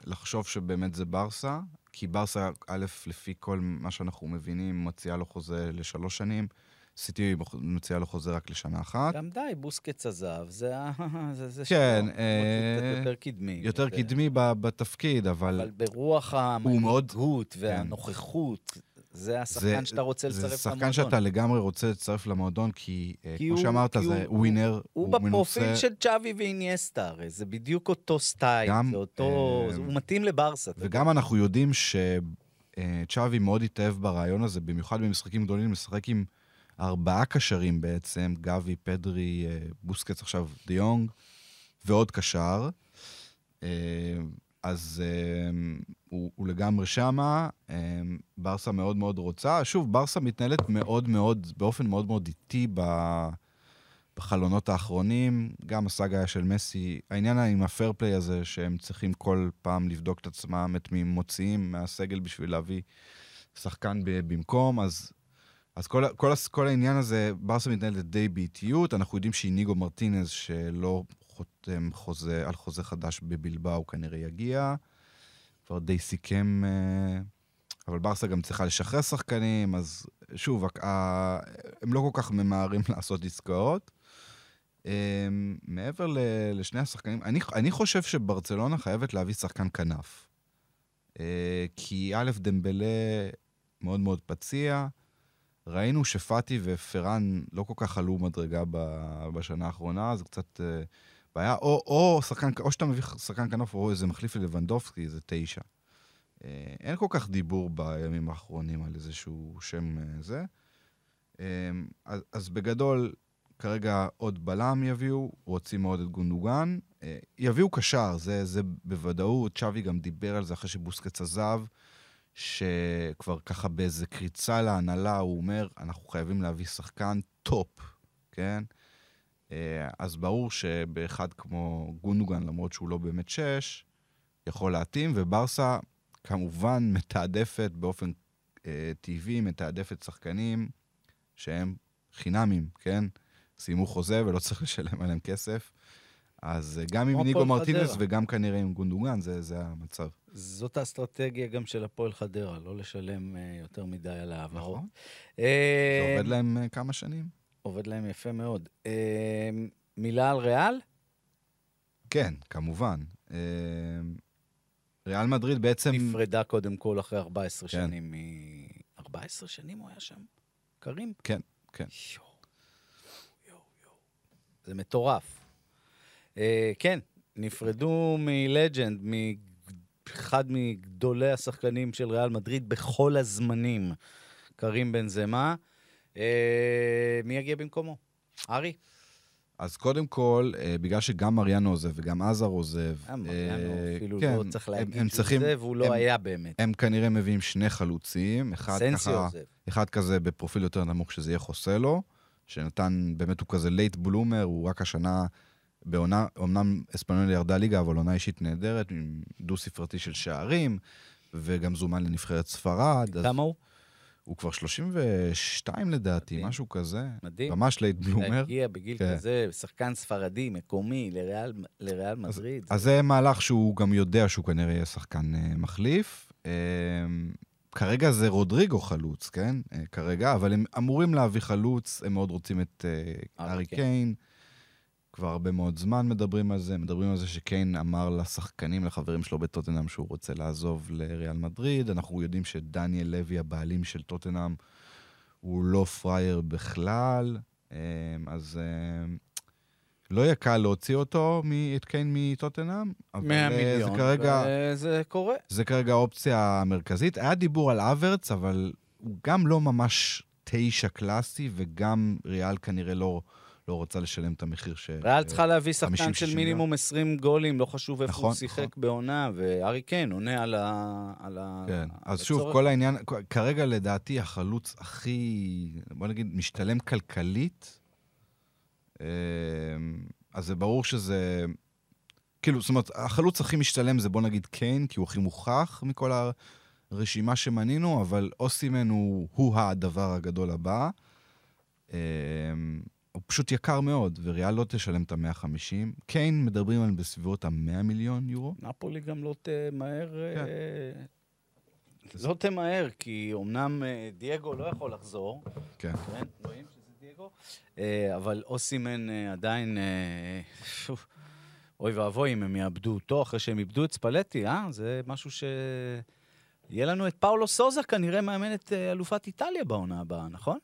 לחשוב שבאמת זה ברסה, כי ברסה, א', לפי כל מה שאנחנו מבינים, מציעה לו חוזה לשלוש שנים. סיטי מציעה לו חוזה רק לשנה אחת. גם די, בוסקץ עזב, זה ה... זה, זה כן, שלו. אה, יותר קדמי. יותר ו- קדמי בתפקיד, אבל... אבל ברוח הוא מאוד- כן. המנהיגות והנוכחות, זה השחקן שאתה רוצה לצרף זה למועדון. שחקן שאתה לגמרי רוצה לצרף למועדון, כי, אה, כי כמו הוא- שאמרת, כי זה הוא- ווינר, הוא מנוסה. בפרופיל של צ'אבי ואיניאסטה, הרי זה בדיוק אותו סטייל, גם, זה אותו... אה, הוא מתאים לברסה. אתה וגם אנחנו יודעים שצ'אבי מאוד התאהב ברעיון הזה, במיוחד במשחקים גדולים, לשחק עם ארבעה קשרים בעצם, גבי, פדרי, אה, בוסקץ עכשיו, דיונג, ועוד קשר. אז אה, הוא, הוא לגמרי שמה, אה, ברסה מאוד מאוד רוצה. שוב, ברסה מתנהלת מאוד מאוד, באופן מאוד מאוד איטי ב... בחלונות האחרונים, גם הסאגה של מסי, העניין עם הפייר פליי הזה, שהם צריכים כל פעם לבדוק את עצמם, את מי מוציאים מהסגל בשביל להביא שחקן במקום, אז, אז כל, כל, כל העניין הזה, ברסה מתנהלת די באיטיות, אנחנו יודעים שאיניגו מרטינז, שלא חותם חוזה, על חוזה חדש בבלבאו, כנראה יגיע, כבר די סיכם, אה, אבל ברסה גם צריכה לשחרר שחקנים, אז שוב, הם לא כל כך ממהרים לעשות עסקאות. Um, מעבר לשני השחקנים, אני, אני חושב שברצלונה חייבת להביא שחקן כנף. Uh, כי א', דמבלה מאוד מאוד פציע, ראינו שפאטי ופרן לא כל כך עלו מדרגה בשנה האחרונה, זה קצת בעיה. או, או, שחקן, או שאתה מביא שחקן כנף או איזה מחליף ללבנדובסקי, זה תשע. אה, אין כל כך דיבור בימים האחרונים על איזשהו שם אה, זה. אמ, אז, אז בגדול, כרגע עוד בלם יביאו, רוצים מאוד את גונדוגן. אה, יביאו קשר, זה, זה בוודאות. צ'אבי גם דיבר על זה אחרי שבוסקץ עזב, שכבר ככה באיזה קריצה להנהלה, הוא אומר, אנחנו חייבים להביא שחקן טופ, כן? אה, אז ברור שבאחד כמו גונדוגן, למרות שהוא לא באמת שש, יכול להתאים, וברסה כמובן מתעדפת באופן אה, טבעי, מתעדפת שחקנים שהם חינמים, כן? סיימו חוזה ולא צריך לשלם עליהם כסף. אז אה, גם עם ניגו מרטינס. וגם כנראה עם גונדוגן, זה, זה המצב. זאת האסטרטגיה גם של הפועל חדרה, לא לשלם אה, יותר מדי על העברות. נכון. זה עובד להם כמה שנים? עובד להם יפה מאוד. אה, מילה על ריאל? כן, כמובן. אה, ריאל מדריד בעצם... נפרדה קודם כל אחרי 14 כן. שנים מ... 14 שנים הוא היה שם? קרים? כן, כן. יואו, יואו, יואו. זה מטורף. אה, כן, נפרדו מלג'נד, מאחד מגדולי השחקנים של ריאל מדריד בכל הזמנים, קרים בן זמה. אה, מי יגיע במקומו? הארי? אז קודם כל, אה, בגלל שגם מריאנו עוזב וגם הזאר עוזב, אה, מריאנו אפילו כן, לא צריך להגיד שהוא זה, והוא לא הם- היה באמת. הם כנראה מביאים שני חלוצים, אחד ככה, עוזב. אחד כזה בפרופיל יותר נמוך, שזה יהיה חוסלו, שנתן, באמת הוא כזה late bloomer, הוא רק השנה, בעונה, אמנם אספניול ירדה ליגה, אבל עונה אישית נהדרת, עם דו-ספרתי של שערים, וגם זומן לנבחרת ספרד. אז כמה הוא? הוא כבר 32 לדעתי, מדהים. משהו כזה. מדהים. ממש late bloomer. להגיע בגיל כן. כזה, שחקן ספרדי, מקומי, לריאל, לריאל מדריד. אז זה מהלך שהוא גם יודע שהוא כנראה יהיה שחקן אה, מחליף. אה, כרגע זה רודריגו חלוץ, כן? אה, כרגע, אבל הם אמורים להביא חלוץ, הם מאוד רוצים את אה, הארי הארי קיין. קיין. כבר הרבה מאוד זמן מדברים על זה, מדברים על זה שקיין אמר לשחקנים, לחברים שלו בטוטנאם, שהוא רוצה לעזוב לריאל מדריד. אנחנו יודעים שדניאל לוי, הבעלים של טוטנאם, הוא לא פראייר בכלל, אה, אז אה, לא יהיה קל להוציא אותו, את קיין מטוטנאם, אבל 100 אה, מיליון, זה כרגע, וזה קורה. זה כרגע האופציה המרכזית. היה דיבור על אברץ, אבל הוא גם לא ממש תשע קלאסי, וגם ריאל כנראה לא, לא רוצה לשלם את המחיר ש... ריאל צריכה להביא שחקן 50, של 60 מינימום 20 גולים, לא חשוב איפה נכון, הוא שיחק נכון. בעונה, וארי קיין עונה על ה... על ה... כן, אז שוב, הצורך. כל העניין, כרגע לדעתי החלוץ הכי, בוא נגיד, משתלם כלכלית, אה, אז זה ברור שזה כאילו, זאת אומרת, החלוץ הכי משתלם זה בוא נגיד קיין, כי הוא הכי מוכח מכל הרשימה שמנינו, אבל אוסימן הוא, הוא הדבר הגדול הבא. הוא פשוט יקר מאוד, וריאל לא תשלם את ה-150. קיין, מדברים על בסביבות ה-100 מיליון יורו. נפולי גם לא תמהר... כן. אה, לא תמהר, כי אמנם אה, דייגו לא יכול לחזור. כן. כן, רואים שזה דייגו? אה, אבל אוסימן עדיין... אוי ואבוי אם הם יאבדו אותו אחרי שהם איבדו את ספלטי, אה? זה משהו ש... יהיה לנו את פאולו סוזה כנראה מאמן את אלופת איטליה בעונה הבאה, נכון?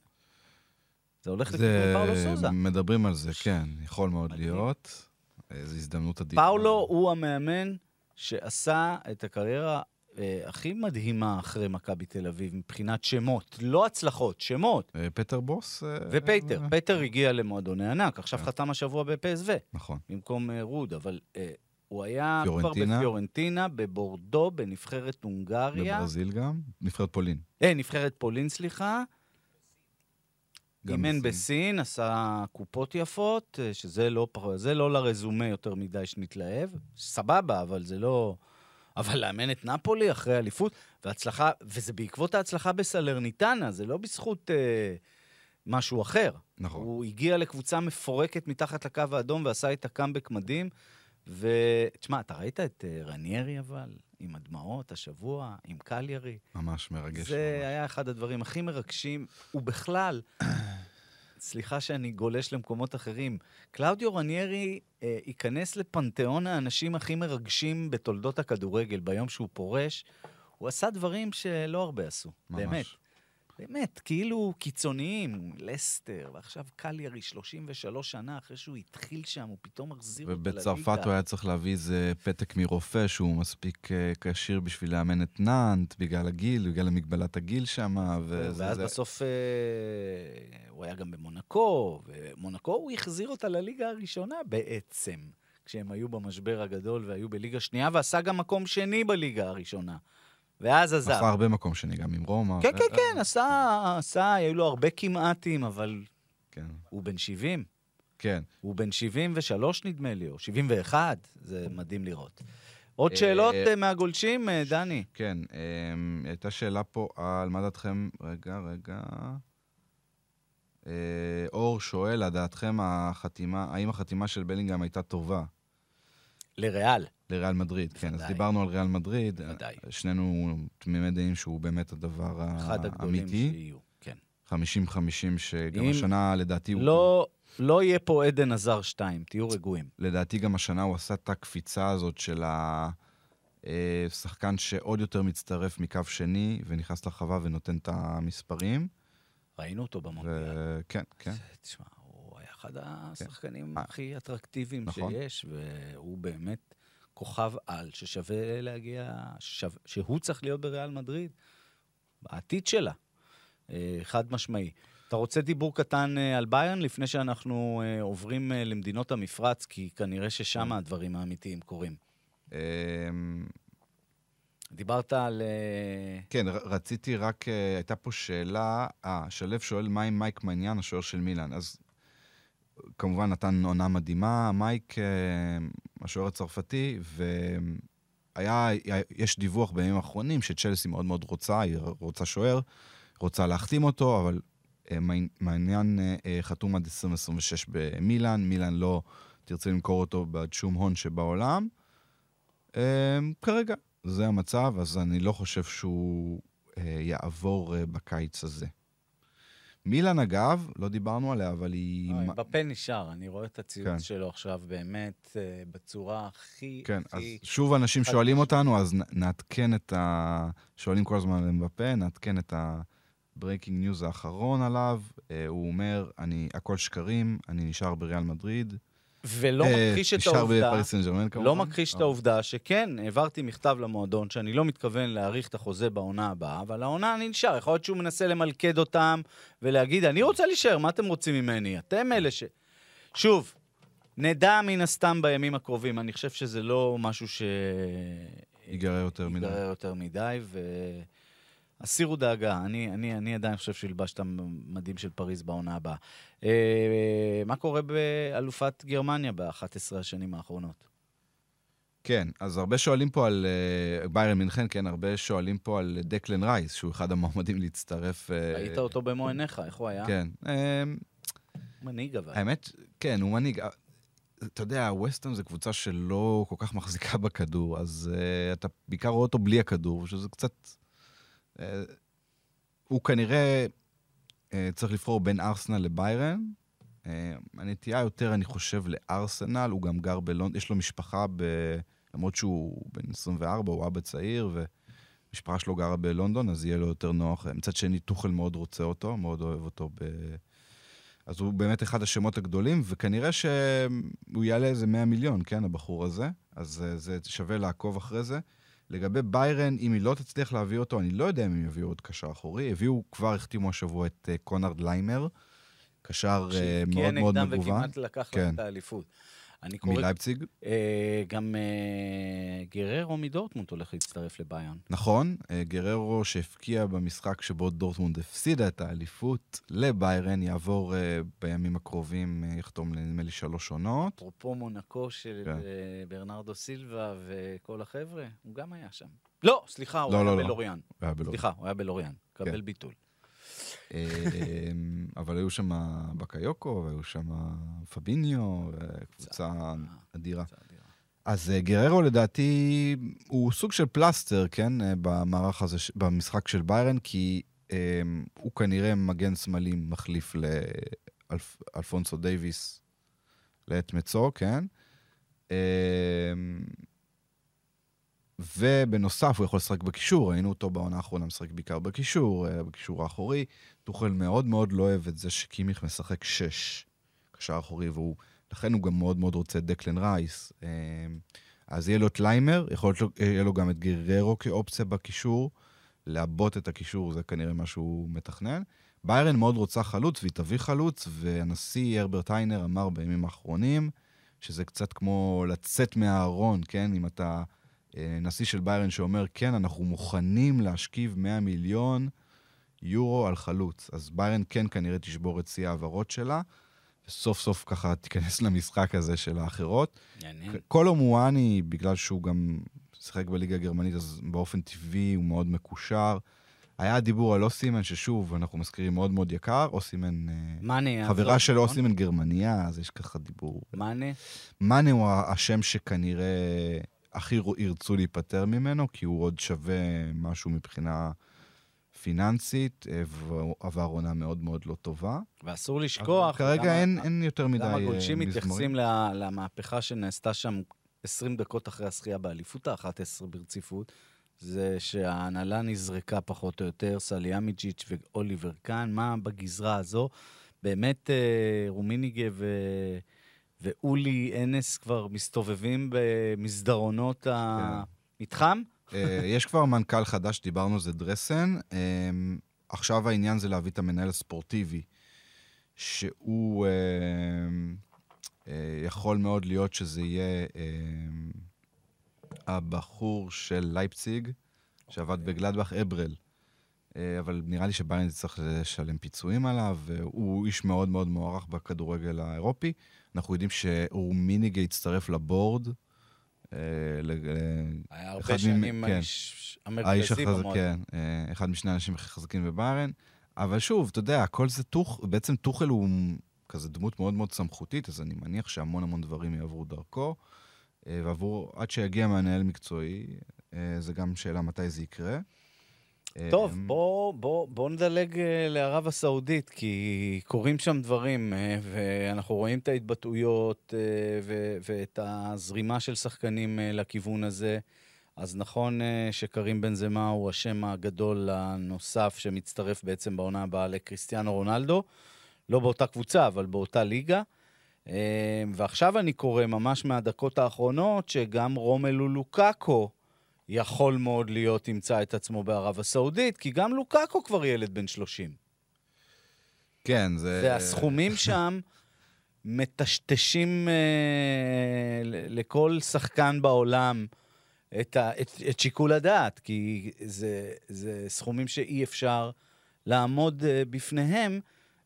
זה הולך לכיוון פאולו סוזה. מדברים על זה, כן, יכול מאוד מדהים. להיות. איזו הזדמנות אדירה. פאולו הוא המאמן שעשה את הקריירה אה, הכי מדהימה אחרי מכבי תל אביב מבחינת שמות. לא הצלחות, שמות. אה, פטר בוס? אה, ופייטר, אה, פייטר הגיע למועדוני ענק, עכשיו כן. חתם השבוע בפ.ס.וו נכון. במקום אה, רוד, אבל אה, הוא היה כבר פיורנטינה. בפיורנטינה, בבורדו, בנבחרת הונגריה. בברזיל גם, נבחרת פולין. אה, נבחרת פולין, סליחה. אימן בסין. עשה קופות יפות, אה, שזה לא, לא לרזומה יותר מדי שנתלהב. סבבה, אבל זה לא... אבל לאמן את נפולי אחרי אליפות, והצלחה, וזה בעקבות ההצלחה בסלרניטנה, זה לא בזכות אה, משהו אחר. נכון. הוא הגיע לקבוצה מפורקת מתחת לקו האדום ועשה איתה קאמבק מדהים. ותשמע, אתה ראית את אה, רניירי אבל? עם הדמעות השבוע, עם קליירי? ממש מרגש. זה ממש. היה אחד הדברים הכי מרגשים, ובכלל, סליחה שאני גולש למקומות אחרים, קלאודיו רניירי אה, ייכנס לפנתיאון האנשים הכי מרגשים בתולדות הכדורגל ביום שהוא פורש. הוא עשה דברים שלא הרבה עשו, ממש. באמת. באמת, כאילו קיצוניים, לסטר, ועכשיו קליירי, 33 שנה אחרי שהוא התחיל שם, הוא פתאום מחזיר אותה לליגה. ובצרפת הוא היה צריך להביא איזה פתק מרופא שהוא מספיק אה, כשיר בשביל לאמן את נאנט, בגלל הגיל, בגלל המגבלת הגיל שם, וזה... ואז זה- בסוף אה, הוא היה גם במונקו, ומונקו הוא החזיר אותה לליגה הראשונה בעצם, כשהם היו במשבר הגדול והיו בליגה שנייה, ועשה גם מקום שני בליגה הראשונה. ואז עזב. עשה הרבה מקום שני, גם עם רומא. כן, אה, כן, אה, כן, עשה, עשה, היו לו הרבה כמעטים, אבל כן, הוא בן 70. כן. הוא בן 73 נדמה לי, או 71, זה מדהים לראות. עוד אה, שאלות אה, מהגולשים, אה, דני? כן, הייתה שאלה פה על מה דעתכם, רגע, רגע. אה, אור שואל, לדעתכם החתימה, האם החתימה של בלינגהם הייתה טובה לריאל. לריאל מדריד? כן, אז. דיברנו על ריאל מדריד. בוודאי. שנינו תמימי דעים שהוא באמת הדבר אחד הגדולים האמיתי. שיהיו, כן. 50-50, שגם השנה לדעתי הוא... לא, לא יהיה פה עדן עזר 2, תהיו רגועים. לדעתי גם השנה הוא עשה את הקפיצה הזאת של השחקן שעוד יותר מצטרף מקו שני ונכנס לרחבה ונותן את המספרים. ראינו אותו במונדיאל. וכן, כן. תשמע, הוא היה אחד השחקנים אה, הכי אטרקטיביים נכון. שיש, והוא באמת כוכב על ששווה להגיע, ששו, שהוא צריך להיות בריאל מדריד, בעתיד שלה, אה, חד משמעי. אתה רוצה דיבור קטן אה, על ביירן לפני שאנחנו אה, עוברים למדינות המפרץ, כי כנראה ששם הדברים האמיתיים קורים. אמ, דיברת על... כן, רציתי רק, הייתה פה שאלה, אה, שלו שואל מה עם מייק מניאן, השוער של מילאן. אז כמובן נתן עונה מדהימה, מייק, אה, השוער הצרפתי, והיה, יש דיווח בימים האחרונים שצ'לסי מאוד מאוד רוצה, היא רוצה שוער, רוצה להחתים אותו, אבל אה, מעניין אה, חתום עד 2026 במילאן, מילאן לא תרצה למכור אותו בעד שום הון שבעולם. כרגע, זה המצב, אז אני לא חושב שהוא יעבור בקיץ הזה. מילאן, אגב, לא דיברנו עליה, אבל היא... בפה נשאר, אני רואה את הציוץ כן. שלו עכשיו באמת אה, בצורה הכי... כן, אז הכי... שוב אנשים שואלים. אותנו, אז נעדכן את ה... שואלים כל הזמן על אמבפה, נעדכן את ה-breaking news האחרון עליו. אה, הוא אומר, אני, הכל שקרים, אני נשאר בריאל מדריד. ולא אה, מכחיש את העובדה. לא מכחיש את אה, העובדה שכן, העברתי מכתב למועדון שאני לא מתכוון להאריך את החוזה בעונה הבאה, אבל העונה אני נשאר. יכול להיות שהוא מנסה למלכד אותם ולהגיד, אני רוצה להישאר, מה אתם רוצים ממני? אתם אלה ש... שוב, נדע מן הסתם בימים הקרובים. אני חושב שזה לא משהו ש... ייגרר יותר מדי. ייגרר יותר מדי, והסירו דאגה. אני, אני, אני עדיין חושב שהוא ילבש את המדים של פריז בעונה הבאה. אה, מה קורה באלופת גרמניה ב-11 השנים האחרונות? כן, אז הרבה שואלים פה על uh, ביירן מינכן, כן, הרבה שואלים פה על דקלן רייס, שהוא אחד המועמדים להצטרף. Uh, ראית אותו במו עיניך, איך הוא היה? כן. Uh, מנהיג אבל. האמת, כן, הוא מנהיג. אתה יודע, ווסטהאם זה קבוצה שלא כל כך מחזיקה בכדור, אז uh, אתה בעיקר רואה אותו בלי הכדור, שזה קצת... Uh, הוא כנראה uh, צריך לבחור בין ארסנל לביירן. Uh, הנטייה יותר, אני חושב, לארסנל, הוא גם גר בלונדון, יש לו משפחה, ב... למרות שהוא בן 24, הוא אבא צעיר, ומשפחה שלו גרה בלונדון, אז יהיה לו יותר נוח. מצד שני, טוחל מאוד רוצה אותו, מאוד אוהב אותו ב... אז הוא באמת אחד השמות הגדולים, וכנראה שהוא יעלה איזה 100 מיליון, כן, הבחור הזה. אז אה, זה שווה לעקוב אחרי זה. לגבי ביירן, אם היא לא תצליח להביא אותו, אני לא יודע אם הם יביאו עוד קשר אחורי. הביאו, כבר החתימו השבוע את אה, קונרד ליימר, קשר אה, מאוד מאוד מגוון. שהבקיע נגדם וכמעט לקח כן. את האליפות. אני קורא... מלייפציג? אה, גם אה, גריירו מדורטמונד הולך להצטרף לביירן. נכון, אה, גריירו שהבקיע במשחק שבו דורטמונד הפסידה את האליפות לביירן, יעבור אה, בימים הקרובים, אה, יחתום נדמה לי שלוש עונות. אפרופו מונקו של כן. אה, ברנרדו סילבה וכל החבר'ה, הוא גם היה שם. לא, סליחה, הוא לא, היה לא, לא. בלוריאן. לא. סליחה, הוא היה בלוריאן. קבל כן. ביטול. אמ, אבל היו שם בקיוקו, והיו שם פביניו, קבוצה אדירה. אז אה, גררו לדעתי הוא סוג של פלסטר, כן, אה, במערך הזה, במשחק של ביירן, כי הוא כנראה מגן שמאלי מחליף לאלפונסו דייוויס לעת מצוא, כן? ובנוסף, הוא יכול לשחק בקישור, ראינו אותו בעונה האחרונה משחק בעיקר בקישור, אה, בקישור האחורי. טוחל מאוד מאוד לא אוהב את זה שקימיך משחק שש, קשר אחורי, והוא, לכן הוא גם מאוד מאוד רוצה דקלן רייס. אה, אז יהיה לו את ליימר, יכול להיות שיהיה לו גם את גריירו כאופציה בקישור. לעבות את הקישור זה כנראה מה שהוא מתכנן. ביירן מאוד רוצה חלוץ, והיא תביא חלוץ, והנשיא הרברט היינר אמר בימים האחרונים שזה קצת כמו לצאת מהארון, כן? אם אתה נשיא של ביירן שאומר, כן, אנחנו מוכנים להשכיב 100 מיליון יורו על חלוץ. אז ביירן כן כנראה תשבור את שיא ההעברות שלה, וסוף סוף ככה תיכנס למשחק הזה של האחרות. מעניין. קולו מואני, בגלל שהוא גם שיחק בליגה הגרמנית, אז באופן טבעי הוא מאוד מקושר. היה דיבור על אוסימן, ששוב, אנחנו מזכירים מאוד מאוד יקר, אוסימן... אה, מאנה. חברה של נכון? אוסימן גרמניה, אז יש ככה דיבור. מאנה? מאנה הוא השם שכנראה הכי ירצו להיפטר ממנו, כי הוא עוד שווה משהו מבחינה פיננסית, אה, עבר עונה מאוד מאוד לא טובה. ואסור לשכוח... כרגע למה, אין, אין יותר מדי מזמורים. למה גולשים מתייחסים למהפכה שנעשתה שם 20 דקות אחרי הזכייה באליפות ה-11 ברציפות, זה שההנהלה נזרקה פחות או יותר, סליאמיג'יץ' ואוליבר קאן, מה בגזרה הזו? באמת אה, רומיניגה ו... ואולי אנס כבר מסתובבים במסדרונות כן. המתחם. אה, יש כבר מנכ"ל חדש, דיברנו זה, דרסן. אה, עכשיו העניין זה להביא את המנהל הספורטיבי, שהוא אה, יכול מאוד להיות שזה יהיה הבחור של לייפציג, שעבד בגלדבך, אברל. אבל נראה לי שביירן צריך לשלם פיצויים עליו, הוא איש מאוד מאוד מוערך בכדורגל האירופי. אנחנו יודעים שאורמיניגה הצטרף לבורד. אה, היה הרבה שנים כן, האיש המרכזי במועד. כן, אה, אחד משני האנשים הכי חזקים בביירן. אבל שוב, אתה יודע, הכל זה טוח, בעצם טוחל הוא כזה דמות מאוד מאוד סמכותית, אז אני מניח שהמון המון דברים יעברו דרכו. אה, ועבור, עד שיגיע מנהל מקצועי, זה גם שאלה מתי זה יקרה. טוב, אמ, בוא, בוא, בוא נדלג אה, לערב הסעודית, כי קורים שם דברים, אה, ואנחנו רואים את ההתבטאויות אה, ואת הזרימה של שחקנים לכיוון הזה. אז נכון שקרים בן זמה הוא השם הגדול הנוסף שמצטרף בעצם בעונה הבאה לקריסטיאנו רונלדו. לא באותה קבוצה, אבל באותה ליגה. ועכשיו אני קורא ממש מהדקות האחרונות שגם רומלו לוקאקו יכול מאוד להיות ימצא את עצמו בערב הסעודית, כי גם לוקאקו כבר ילד בן 30. כן, זה... והסכומים שם מטשטשים אה, לכל שחקן בעולם את, ה, את, את שיקול הדעת, כי זה, זה סכומים שאי אפשר לעמוד אה, בפניהם.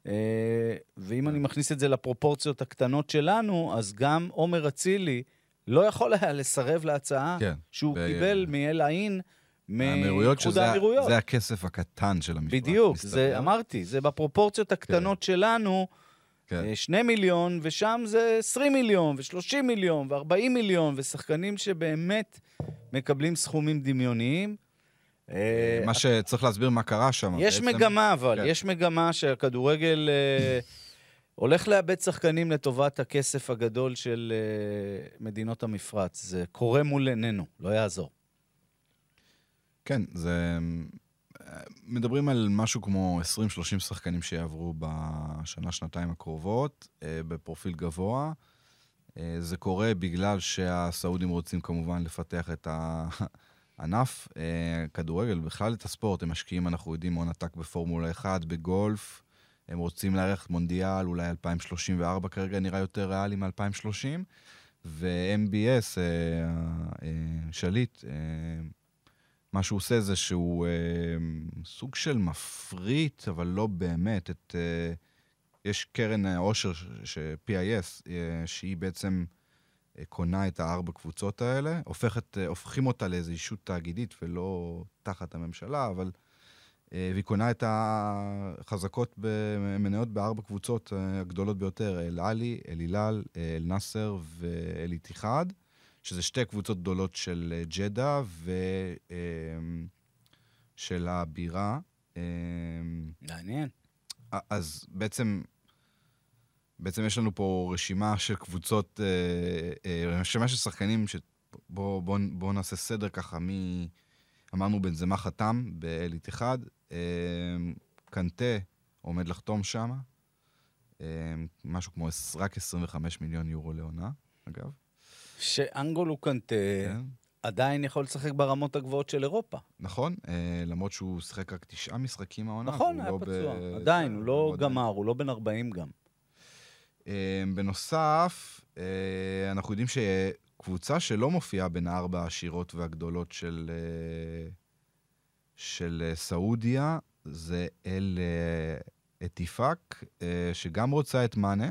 אה, ואם אני מכניס את זה לפרופורציות הקטנות שלנו, אז גם עומר אצילי לא יכול היה לסרב להצעה כן. שהוא ב- קיבל מאל עין מאיחוד שזה האמירויות. זה הכסף הקטן של המפרץ. בדיוק, מסתבר. זה, אמרתי, זה בפרופורציות הקטנות שלנו, כן. אה, שני מיליון, ושם זה 20 מיליון, ו-30 מיליון, ו-40 מיליון, ושחקנים שבאמת מקבלים סכומים דמיוניים. אה, מה שצריך להסביר מה קרה שם. יש בעצם- מגמה, אבל, כן. יש מגמה שהכדורגל אה, הולך לאבד שחקנים לטובת הכסף הגדול של אה, מדינות המפרץ. זה קורה מול עינינו, לא יעזור. כן, זה... מדברים על משהו כמו 20-30 שחקנים שיעברו בשנה-שנתיים הקרובות, אה, בפרופיל גבוה. אה, זה קורה בגלל שהסעודים רוצים כמובן לפתח את הענף. אה, כדורגל, בכלל את הספורט, הם משקיעים, אנחנו יודעים, הון עתק בפורמולה 1, בגולף. הם רוצים לארח מונדיאל, אולי 2034 כרגע נראה יותר ריאלי מ-2030. ו-MBS, אה, אה, שליט, אה, מה שהוא עושה זה שהוא אה, סוג של מפריט, אבל לא באמת, את... אה, יש קרן העושר, ש- ש- PIS, אה, שהיא בעצם אה, קונה את הארבע קבוצות האלה, הופכת, אה, הופכים אותה לאיזו ישות תאגידית ולא תחת הממשלה, אבל... אה, והיא קונה את החזקות במניות בארבע קבוצות אה, הגדולות ביותר, אל-עלי, אל-הילל, אה, אל-נאסר ואל-איתיחד, שזה שתי קבוצות גדולות של אה, ג'דה ושל הבירה. אה, מעניין. אז בעצם, בעצם יש לנו פה רשימה של קבוצות, אה, אה, רשימה של שחקנים, ש... בואו בוא, בוא נעשה סדר ככה, מי... אמרנו בנזמה חתם באליט אחד, אה, קנטה עומד לחתום שם, אה, משהו כמו רק 25 מיליון יורו לעונה, אגב. שאנגולו קנטה כן. עדיין יכול לשחק ברמות הגבוהות של אירופה. נכון, אה, למרות שהוא שיחק רק תשעה משחקים העונה. נכון, היה לא פצוע. ב- עדיין, הוא לא עדיין. גמר, הוא לא בן 40 גם. אה, בנוסף, אה, אנחנו יודעים שקבוצה שלא מופיעה בין הארבע העשירות והגדולות של, אה, של אה, סעודיה, זה אל אה, אטיפאק, אה, שגם רוצה את מאנה,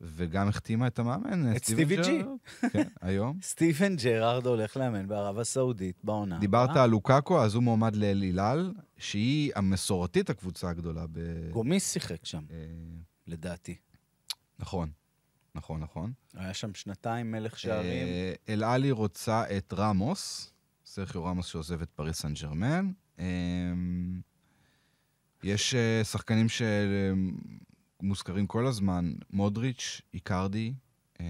וגם החתימה את המאמן, את סטיבי ג'י. כן, היום. סטיבן ג'רארד הולך לאמן בערב הסעודית בעונה. דיברת. על לוקאקו, אז הוא מועמד לאל הילל, שהיא המסורתית הקבוצה הגדולה ב... גומיס שיחק שם, לדעתי. נכון, נכון, נכון. היה שם שנתיים מלך שערים. אל-עלי רוצה את רמוס, סרחיו רמוס שעוזב את פריס סן ג'רמן. אה, יש אה, שחקנים שמוזכרים כל הזמן, מודריץ', איקרדי, אה,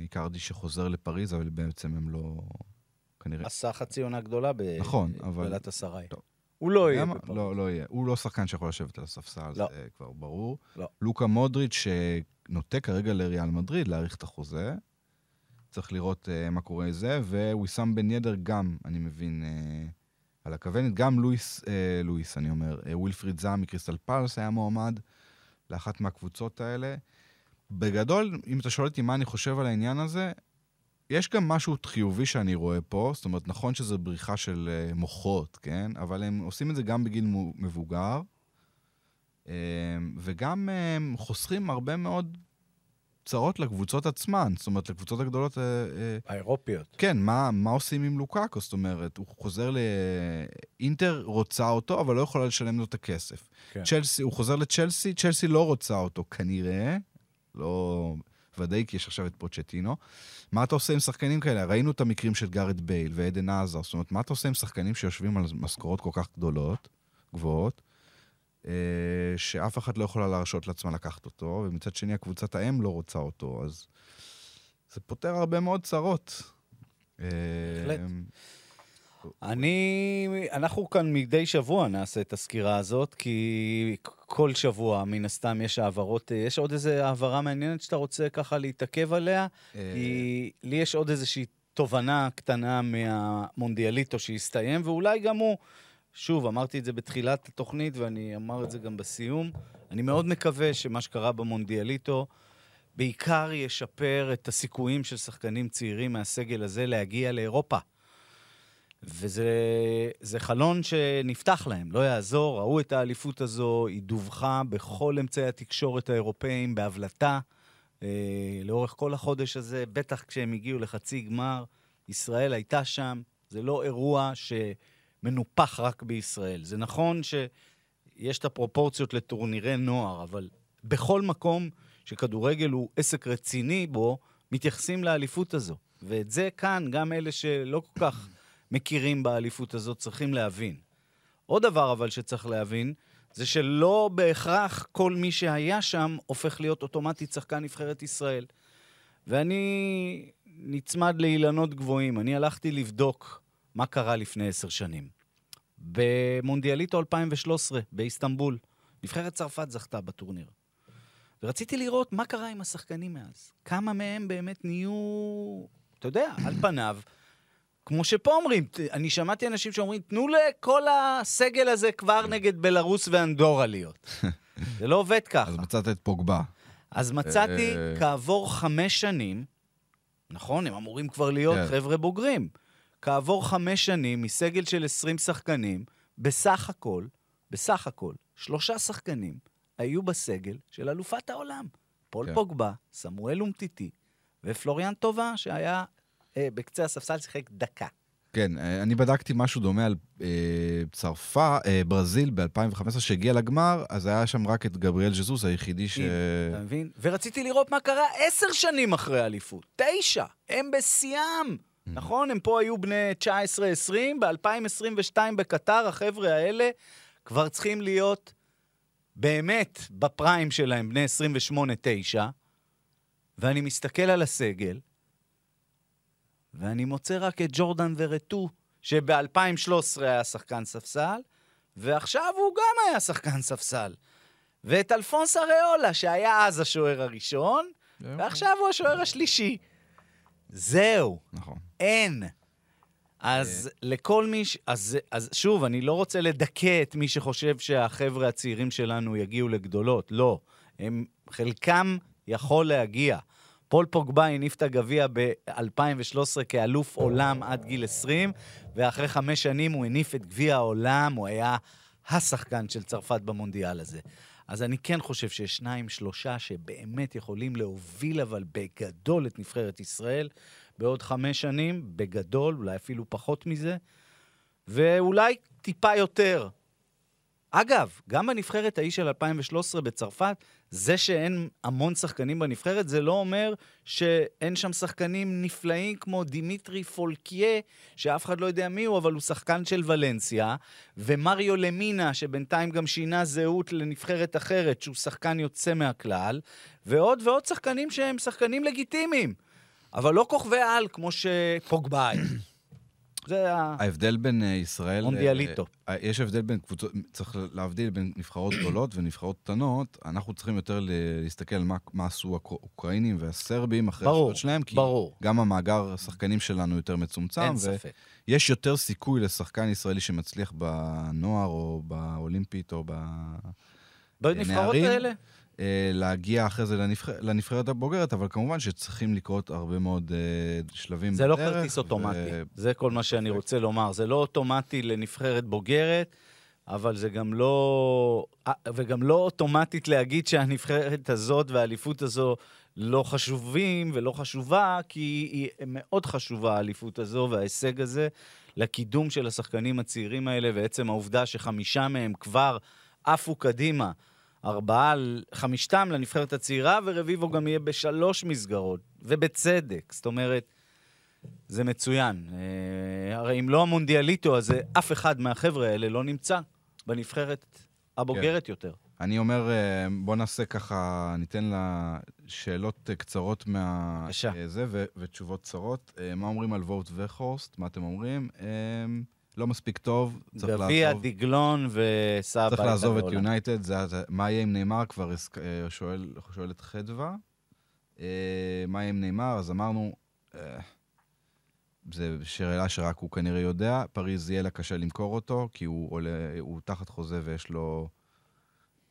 איקרדי שחוזר לפריז, אבל בעצם הם לא... כנראה... עשה חצי עונה גדולה נכון, אבל- בגלת אסריי. טוב. הוא לא יהיה? בפריז. לא, לא יהיה. הוא לא שחקן שיכול לשבת על הספסל, לא. זה כבר ברור. לא. לוקה מודריץ', שנוטה כרגע לריאל מדריד להאריך את החוזה. צריך לראות uh, מה קורה זה, וויסאם בן ידר גם, אני מבין, uh, על הכוונת. גם לואיס, uh, לואיס, אני אומר, uh, ווילפריד זעם מקריסטל פלס היה מועמד לאחת מהקבוצות האלה. בגדול, אם אתה שואל אותי מה אני חושב על העניין הזה, יש גם משהו חיובי שאני רואה פה, זאת אומרת, נכון שזו בריחה של uh, מוחות, כן? אבל הם עושים את זה גם בגיל מבוגר, um, וגם um, חוסכים הרבה מאוד צרות לקבוצות עצמן, זאת אומרת, לקבוצות הגדולות... Uh, uh, האירופיות. כן, מה, מה עושים עם לוקאקו? זאת אומרת, הוא חוזר ל... אינטר רוצה אותו, אבל לא יכולה לשלם לו את הכסף. כן. צ'לסי, הוא חוזר לצ'לסי, צ'לסי לא רוצה אותו, כנראה. לא ודאי, כי יש עכשיו את פוצ'טינו. מה אתה עושה עם שחקנים כאלה? ראינו את המקרים של גארד בייל ועדן עזר. זאת אומרת, מה אתה עושה עם שחקנים שיושבים על משכורות כל כך גדולות, גבוהות, אה, שאף אחד לא יכולה להרשות לעצמה לקחת אותו, ומצד שני, הקבוצת האם לא רוצה אותו, אז זה פותר הרבה מאוד צרות. אה, בהחלט. אני, אנחנו כאן מדי שבוע נעשה את הסקירה הזאת, כי כל שבוע, מן הסתם, יש העברות. יש עוד איזו העברה מעניינת שאתה רוצה ככה להתעכב עליה? אה, כי לי יש עוד איזושהי תובנה קטנה מהמונדיאליטו שהסתיים, ואולי גם הוא, שוב, אמרתי את זה בתחילת התוכנית ואני אמר את זה גם בסיום, אני מאוד מקווה שמה שקרה במונדיאליטו בעיקר ישפר את הסיכויים של שחקנים צעירים מהסגל הזה להגיע לאירופה. וזה זה חלון שנפתח להם, לא יעזור, ראו את האליפות הזו, היא דווחה בכל אמצעי התקשורת האירופאים בהבלטה. אה, לאורך כל החודש הזה, בטח כשהם הגיעו לחצי גמר, ישראל הייתה שם. זה לא אירוע שמנופח רק בישראל. זה נכון שיש את הפרופורציות לטורנירי נוער, אבל בכל מקום שכדורגל הוא עסק רציני בו, מתייחסים לאליפות הזו. ואת זה כאן, גם אלה שלא כל כך מכירים באליפות הזאת צריכים להבין. עוד דבר אבל שצריך להבין, זה שלא בהכרח כל מי שהיה שם הופך להיות אוטומטית שחקן נבחרת ישראל. ואני נצמד לאילנות גבוהים. אני הלכתי לבדוק מה קרה לפני עשר שנים. במונדיאליטו 2013, באיסטנבול, נבחרת צרפת זכתה בטורניר. ורציתי לראות מה קרה עם השחקנים מאז. כמה מהם באמת נהיו, אתה יודע, על פניו, כמו שפה אומרים, אני שמעתי אנשים שאומרים, תנו לכל הסגל הזה כבר נגד בלרוס ואנדורה להיות. זה לא עובד ככה. אז מצאת את פוגבה. אז מצאתי, אה, כעבור חמש שנים, נכון, הם אמורים כבר להיות כן. חבר'ה בוגרים. כעבור חמש שנים, מסגל של 20 שחקנים, בסך הכל, בסך הכל, שלושה שחקנים היו בסגל של אלופת העולם. פול כן. פוגבה, סמואל אומטיטי ופלוריאן טובה, שהיה אה, בקצה הספסל, שיחק דקה. כן, אה, אני בדקתי משהו דומה על אה, צרפת, אה, ברזיל ב-2015, שהגיע לגמר, אז היה שם רק את גבריאל ז'זוס, היחידי ש... אתה מבין? ורציתי לראות מה קרה עשר שנים אחרי האליפות. תשע! הם בשיאם! נכון? הם פה היו בני 19-20, ב-2022 בקטר, החבר'ה האלה כבר צריכים להיות באמת בפריים שלהם, בני 28-9, ואני מסתכל על הסגל, ואני מוצא רק את ג'ורדן ורטו, שב-2013 היה שחקן ספסל, ועכשיו הוא גם היה שחקן ספסל. ואת אלפונס אריולה, שהיה אז השוער הראשון, ועכשיו הוא השוער השלישי. זהו, נכון. אין. אז לכל מי ש... אז, אז שוב, אני לא רוצה לדכא את מי שחושב שהחבר'ה הצעירים שלנו יגיעו לגדולות. לא. הם, חלקם יכול להגיע. פול פוגבה הניף את הגביע ב-2013 כאלוף עולם עד גיל 20, ואחרי חמש שנים הוא הניף את גביע העולם, הוא היה השחקן של צרפת במונדיאל הזה. אז אני כן חושב שיש שניים, שלושה שבאמת יכולים להוביל, אבל בגדול, את נבחרת ישראל בעוד חמש שנים, בגדול, אולי אפילו פחות מזה, ואולי טיפה יותר. אגב, גם בנבחרת ההיא של 2013 בצרפת, זה שאין המון שחקנים בנבחרת, זה לא אומר שאין שם שחקנים נפלאים כמו דימיטרי פולקיה, שאף אחד לא יודע מי הוא, אבל הוא שחקן של ולנסיה, ומריו למינה, שבינתיים גם שינה זהות לנבחרת אחרת, שהוא שחקן יוצא מהכלל, ועוד ועוד שחקנים שהם שחקנים לגיטימיים, אבל לא כוכבי על כמו שפוגבה היה. זה ה... ההבדל בין אה, ישראל... מונדיאליטו. אה, יש הבדל בין קבוצות, צריך להבדיל בין נבחרות גדולות ונבחרות קטנות. אנחנו צריכים יותר להסתכל מה, מה עשו האוקראינים והסרבים אחרי השטות שלהם, כי ברור. גם המאגר השחקנים שלנו יותר מצומצם, אין ספק. ויש יותר סיכוי לשחקן ישראלי שמצליח בנוער או באולימפית או ב... בנבחרות האלה? אה, להגיע אחרי זה לנבחרת, לנבחרת הבוגרת, אבל כמובן שצריכים לקרות הרבה מאוד אה, שלבים זה לא בדרך, כרטיס אוטומטי, ו- זה כל מה שאני רוצה לומר. זה לא אוטומטי לנבחרת בוגרת, אבל זה גם לא... אה, וגם לא אוטומטית להגיד שהנבחרת הזאת והאליפות הזו לא חשובים ולא חשובה, כי היא מאוד חשובה, האליפות הזו וההישג הזה, לקידום של השחקנים הצעירים האלה, ועצם העובדה שחמישה מהם כבר עפו קדימה. ארבעה, חמישתם לנבחרת הצעירה, ורביבו גם יהיה בשלוש מסגרות, ובצדק. זאת אומרת, זה מצוין. אה, הרי אם לא המונדיאליטו הזה, אף אחד מהחבר'ה האלה לא נמצא בנבחרת הבוגרת יותר. אני אומר, אה, בוא נעשה ככה, ניתן לה שאלות אה, קצרות מה... בבקשה. אה, זה, ו- ותשובות קצרות. אה, מה אומרים על וורט וחורסט? מה אתם אומרים? לא מספיק טוב, צריך גביע, לעזוב. דגלון וסבא. צריך לעזוב את. יונייטד, זה, מה יהיה עם נאמר? כבר אה, שואל, שואלת חדווה. אה, מה יהיה עם נאמר? אז אמרנו, אה, זה שאלה שרק הוא כנראה יודע, פריז יהיה לה קשה למכור אותו, כי הוא, עולה, הוא תחת חוזה ויש לו...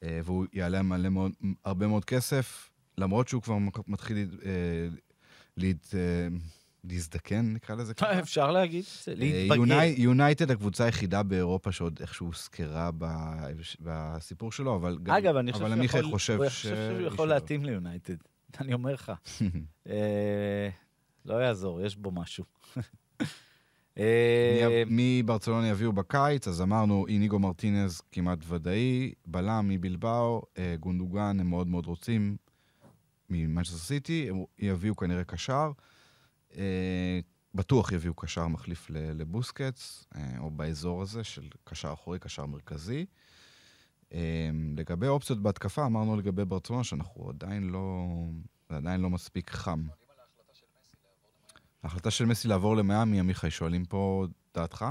והוא יעלה מלא מאוד, הרבה מאוד כסף, למרות שהוא כבר מתחיל להת, להזדקן, נקרא לזה ככה. אפשר להגיד, אה, להתבגר. יוני- יונייטד הקבוצה היחידה באירופה שעוד איכשהו הוזכרה בסיפור שלו, אבל גם... אגב, אני חושב אבל שהוא יכול- ש... חושב שהוא יכול להתאים ליונייטד. אני אומר לך. אה, לא יעזור, יש בו משהו. אה, מי ברצלונה יביאו בקיץ? אז אמרנו, איניגו מרטינז כמעט ודאי, בלם מבלבאו, אה, גונדוגן הם מאוד מאוד רוצים, ממנצ'סטר סיטי, יביאו כנראה קשר. אה, בטוח יביאו קשר מחליף ל- לבוסקץ, אה, או באזור הזה של קשר אחורי, קשר מרכזי. אה, לגבי אופציות בהתקפה, אמרנו לגבי ברצלונה שאנחנו עדיין לא... זה עדיין לא מספיק חם. ההחלטה של מסי לעבור למיאמי, עמיחי, שואלים פה דעתך?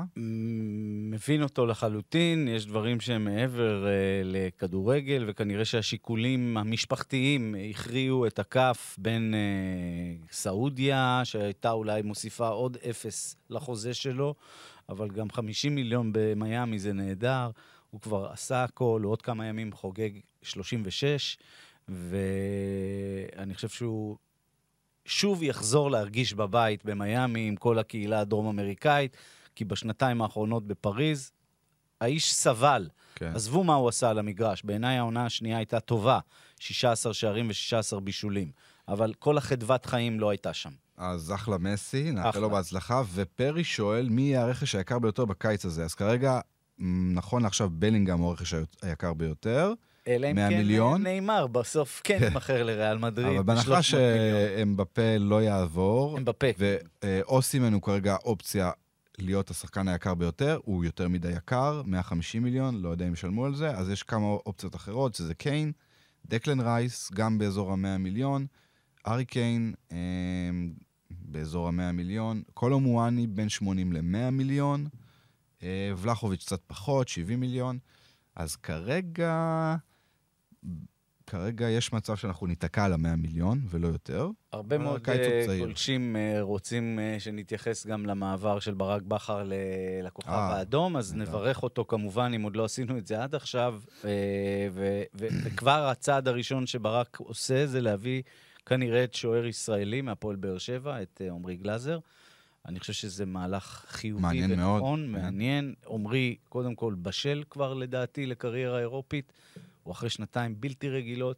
מבין אותו לחלוטין, יש דברים שהם מעבר אה, לכדורגל, וכנראה שהשיקולים המשפחתיים הכריעו את הכף בין אה, סעודיה, שהייתה אולי מוסיפה עוד אפס לחוזה שלו, אבל גם 50 מיליון במיאמי זה נהדר, הוא כבר עשה הכל, הוא עוד כמה ימים חוגג 36, ואני חושב שהוא שוב יחזור להרגיש בבית במיאמי עם כל הקהילה הדרום-אמריקאית, כי בשנתיים האחרונות בפריז, האיש סבל. כן. עזבו מה הוא עשה על המגרש, בעיניי העונה השנייה הייתה טובה, 16 שערים ו-16 בישולים, אבל כל החדוות חיים לא הייתה שם. אז אחלה מסי, נאחל. לו בהצלחה. ופרי שואל, מי יהיה הרכש היקר ביותר בקיץ הזה? אז כרגע, נכון לעכשיו, בלינגהם הוא הרכש הי- היקר ביותר, אלא אם 100 כן מיליון? נאמר, בסוף כן יימכר לריאל מדריד. אבל בהנחה ב-300 מיליון. שאמבפה לא יעבור, אמבפה. ואוסימן הוא כרגע אופציה להיות השחקן היקר ביותר, הוא יותר מדי יקר, 150 מיליון, לא יודע אם ישלמו על זה, אז יש כמה אופציות אחרות, שזה קיין, דקלן רייס, גם באזור ה-100 מיליון, ארי קיין, אה, באזור ה-100 מיליון, קולו מואני בין 80 ל-100 מיליון, אה, ולחוביץ' קצת פחות, 70 מיליון, אז כרגע... כרגע יש מצב שאנחנו ניתקע על ה-100 מיליון, ולא יותר. הרבה מאוד אה. גולשים אה, רוצים אה, שנתייחס גם למעבר של ברק בכר לכוכב האדום, אז. נברך אותו כמובן, אם עוד לא עשינו את זה עד עכשיו. וכבר הצעד הראשון שברק עושה זה להביא כנראה את שוער ישראלי מהפועל באר שבע, את עמרי גלאזר. אני חושב שזה מהלך חיובי מעניין מאוד, ונכון, כן. מעניין. עמרי, קודם כל, בשל כבר לדעתי לקריירה אירופית. הוא אחרי שנתיים בלתי רגילות.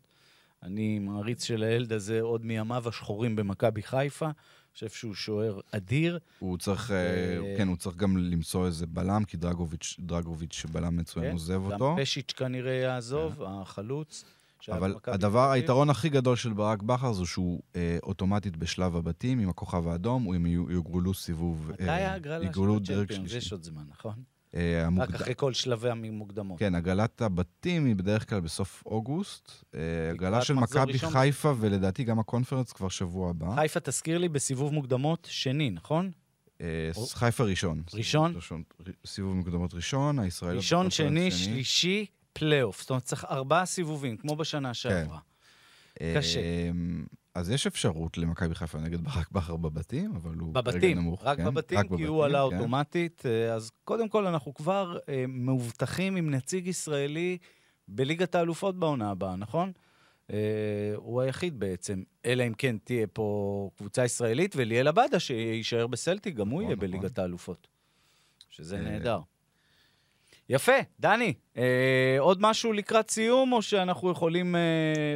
אני מעריץ של הילד הזה עוד מימיו השחורים במכבי חיפה. חושב שהוא שוער אדיר. הוא צריך, אה, אה, כן, הוא צריך גם למצוא איזה בלם, כי דרגוביץ', דרגוביץ' בלם מצוין, כן? עוזב גם אותו. פשיץ' כנראה יעזוב, החלוץ. שהיה אבל הדבר. היתרון הכי גדול של ברק בכר זה שהוא אה, אוטומטית בשלב הבתים עם הכוכב האדום, הם יו- יוגרלו סיבוב... מתי אה, ההגרלה של הצ'מפיונס? יש עוד זמן, נכון? אה, רק המוקד- אחרי כל שלבי המוקדמות. כן, הגרלת הבתים היא בדרך כלל בסוף אוגוסט. אה, הגרלה לקראת של מכבי. חיפה, ולדעתי גם הקונפרנס כבר שבוע הבא. חיפה, תזכיר לי, בסיבוב מוקדמות שני, נכון? אה, חיפה ראשון. ראשון? סיבוב מקדמות ראשון, הישראליות... ראשון, שני, שלישי, פלייאוף. זאת אומרת, צריך ארבעה סיבובים, כמו בשנה שעברה. קשה. אז יש אפשרות למכבי חיפה נגד ברק בכר בבתים, אבל הוא בבתים, נמוך. רק כן? בבתים, כי הוא בבתים, עלה כן. אוטומטית. אה, אז קודם כל, אנחנו כבר אה, מאובטחים עם נציג ישראלי בליגת האלופות בעונה הבאה, נכון? אה, הוא היחיד בעצם, אלא אם כן תהיה פה קבוצה ישראלית, וליאל עבדה שיישאר בסלטיק, גם הוא נכון, יהיה נכון. בליגת האלופות. שזה אה, נהדר. יפה, דני, אה, עוד משהו לקראת סיום, או שאנחנו יכולים אה,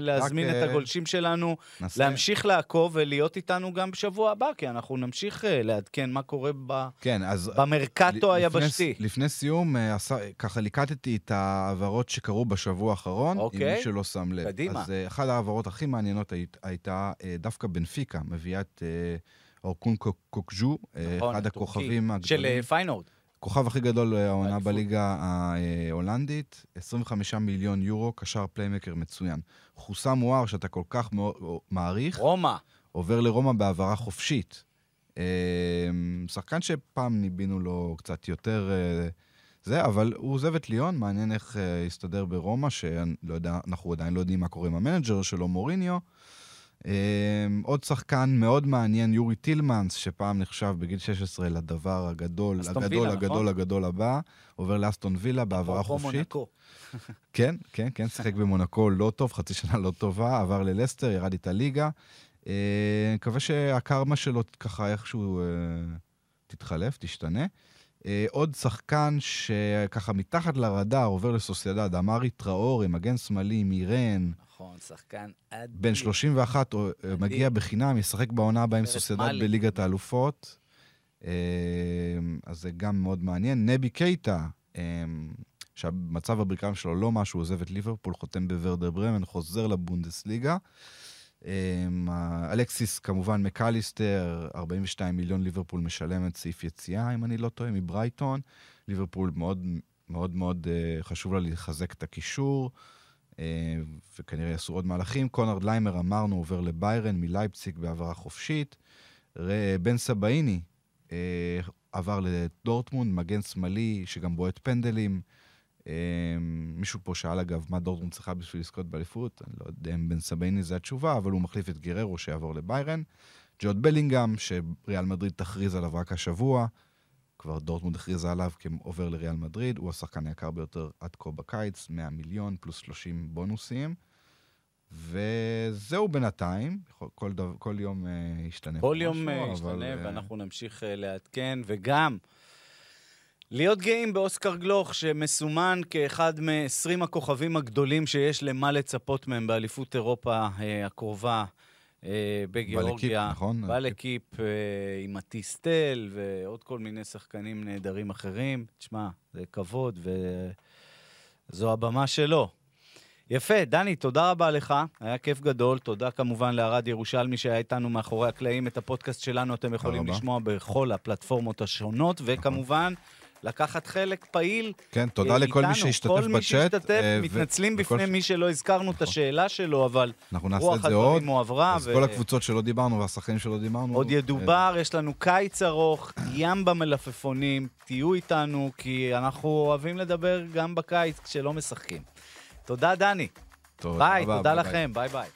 להזמין את אה, הגולשים שלנו נעשה- להמשיך לעקוב ולהיות איתנו גם בשבוע הבא, כי אנחנו נמשיך אה, לעדכן מה קורה ב... כן, אז... במרקטו לפני- היבשתי. לפני סיום, אה, עשה- ככה ליקטתי את ההעברות שקרו בשבוע האחרון, עם אוקיי. מי שלא שם לב. קדימה. אז אה, אחת ההעברות הכי מעניינות היית- הייתה אה, דווקא בנפיקה, מביאה את אה, אורקון קוק- קוקצ'ו, אה, נכון, אחד הטורקי. הכוכבים של הגדולים. אה, פיינורד. הכוכב הכי גדול אה, העונה. בליגה ההולנדית, 25 מיליון יורו, קשר playmaker מצוין. חוסם עוואר, שאתה כל כך מאוד מעריך, רומא. עובר לרומא בהעברה חופשית. אה, שחקן שפעם ניבאנו לו קצת יותר אה, זה, אבל הוא עוזב את ליון, מעניין איך אה, יסתדר ברומא, שאנחנו עדיין לא יודעים מה קורה עם המנג'ר שלו, מוריניו. אה, עוד שחקן מאוד מעניין, יורי טילמנס, שפעם נחשב בגיל 16 לדבר הגדול, הגדול, וילה, הגדול, נכון? הגדול הבא, עובר לאסטון וילה בהעברה אפרופו חופשית. כן, כן, כן, שיחק במונקו לא טוב, חצי שנה לא טובה, עבר ללסטר, ירד איתה ליגה. אה, מקווה שהקרמה שלו ככה איכשהו אה, תתחלף, תשתנה. אה, עוד שחקן שככה מתחת לרדאר עובר לסוסיידד, אמרי טראורי, מגן שמאלי, מירן, נכון. שחקן אדיר. בן 31, הוא, אה, מגיע בחינם, ישחק בעונה הבאה עם סוסיידד. בליגת האלופות. אה, אז זה גם מאוד מעניין. נבי קייטה, אה, שהמצב הברכיים שלו לא משהו, עוזב את ליברפול, חותם בוורדר ברמן, חוזר לבונדסליגה. אלכסיס, כמובן, מקליסטר, 42 מיליון ליברפול משלמת סעיף יציאה, אם אני לא טועה, מברייטון. ליברפול מאוד מאוד מאוד חשוב לה לחזק את הקישור, וכנראה יעשו עוד מהלכים. קונרד ליימר, אמרנו, עובר לביירן מלייפציג בהעברה חופשית. ר- בן סבאיני אה, עבר לדורטמונד, מגן שמאלי שגם בועט פנדלים. אה, מישהו פה שאל אגב, מה דורטמונד צריכה בשביל לזכות באליפות? אני לא יודע אם בן סבאיני זה התשובה, אבל הוא מחליף את גריירו שיעבור לביירן. ג'וד בלינגהם, שריאל מדריד תכריז עליו רק השבוע. כבר דורטמונד הכריזה עליו כעובר לריאל מדריד, הוא השחקן היקר ביותר עד כה בקיץ, 100 מיליון פלוס 30 בונוסים. וזהו בינתיים, כל, דבר, כל יום אה, ישתנה. כל יום משהו, אה, אבל, ישתנה, אה, ואנחנו נמשיך אה, לעדכן, וגם להיות גאים באוסקר גלוך, שמסומן כאחד מ-20 הכוכבים הגדולים שיש למה לצפות מהם באליפות אירופה אה, הקרובה בגיאורגיה. נכון? בא לקיפ אה, עם הטיסטל ועוד כל מיני שחקנים נהדרים אחרים. תשמע, זה כבוד וזו הבמה שלו. יפה, דני, תודה רבה לך, היה כיף גדול. תודה כמובן לערד ירושלמי שהיה איתנו מאחורי הקלעים. את הפודקאסט שלנו אתם יכולים. לשמוע בכל הפלטפורמות השונות, וכמובן, לקחת חלק פעיל כן, תודה אה, לכל מי איתנו. שהשתתף כל מי בצ'אט. שהשתתף, אה, ו- מתנצלים וכל בפני ש- מי שלא הזכרנו את נכון. השאלה שלו, אבל רוח את. הדברים הועברה. אז ו- כל הקבוצות שלא דיברנו והשחקנים שלא דיברנו. עוד אה, ידובר, יש לנו קיץ ארוך, ים במלפפונים, תהיו איתנו, כי אנחנו אוהבים לדבר גם בקיץ כשלא משחקים. תודה, דני. תודה ביי, רבה, תודה ביי ביי. לכם, ביי ביי.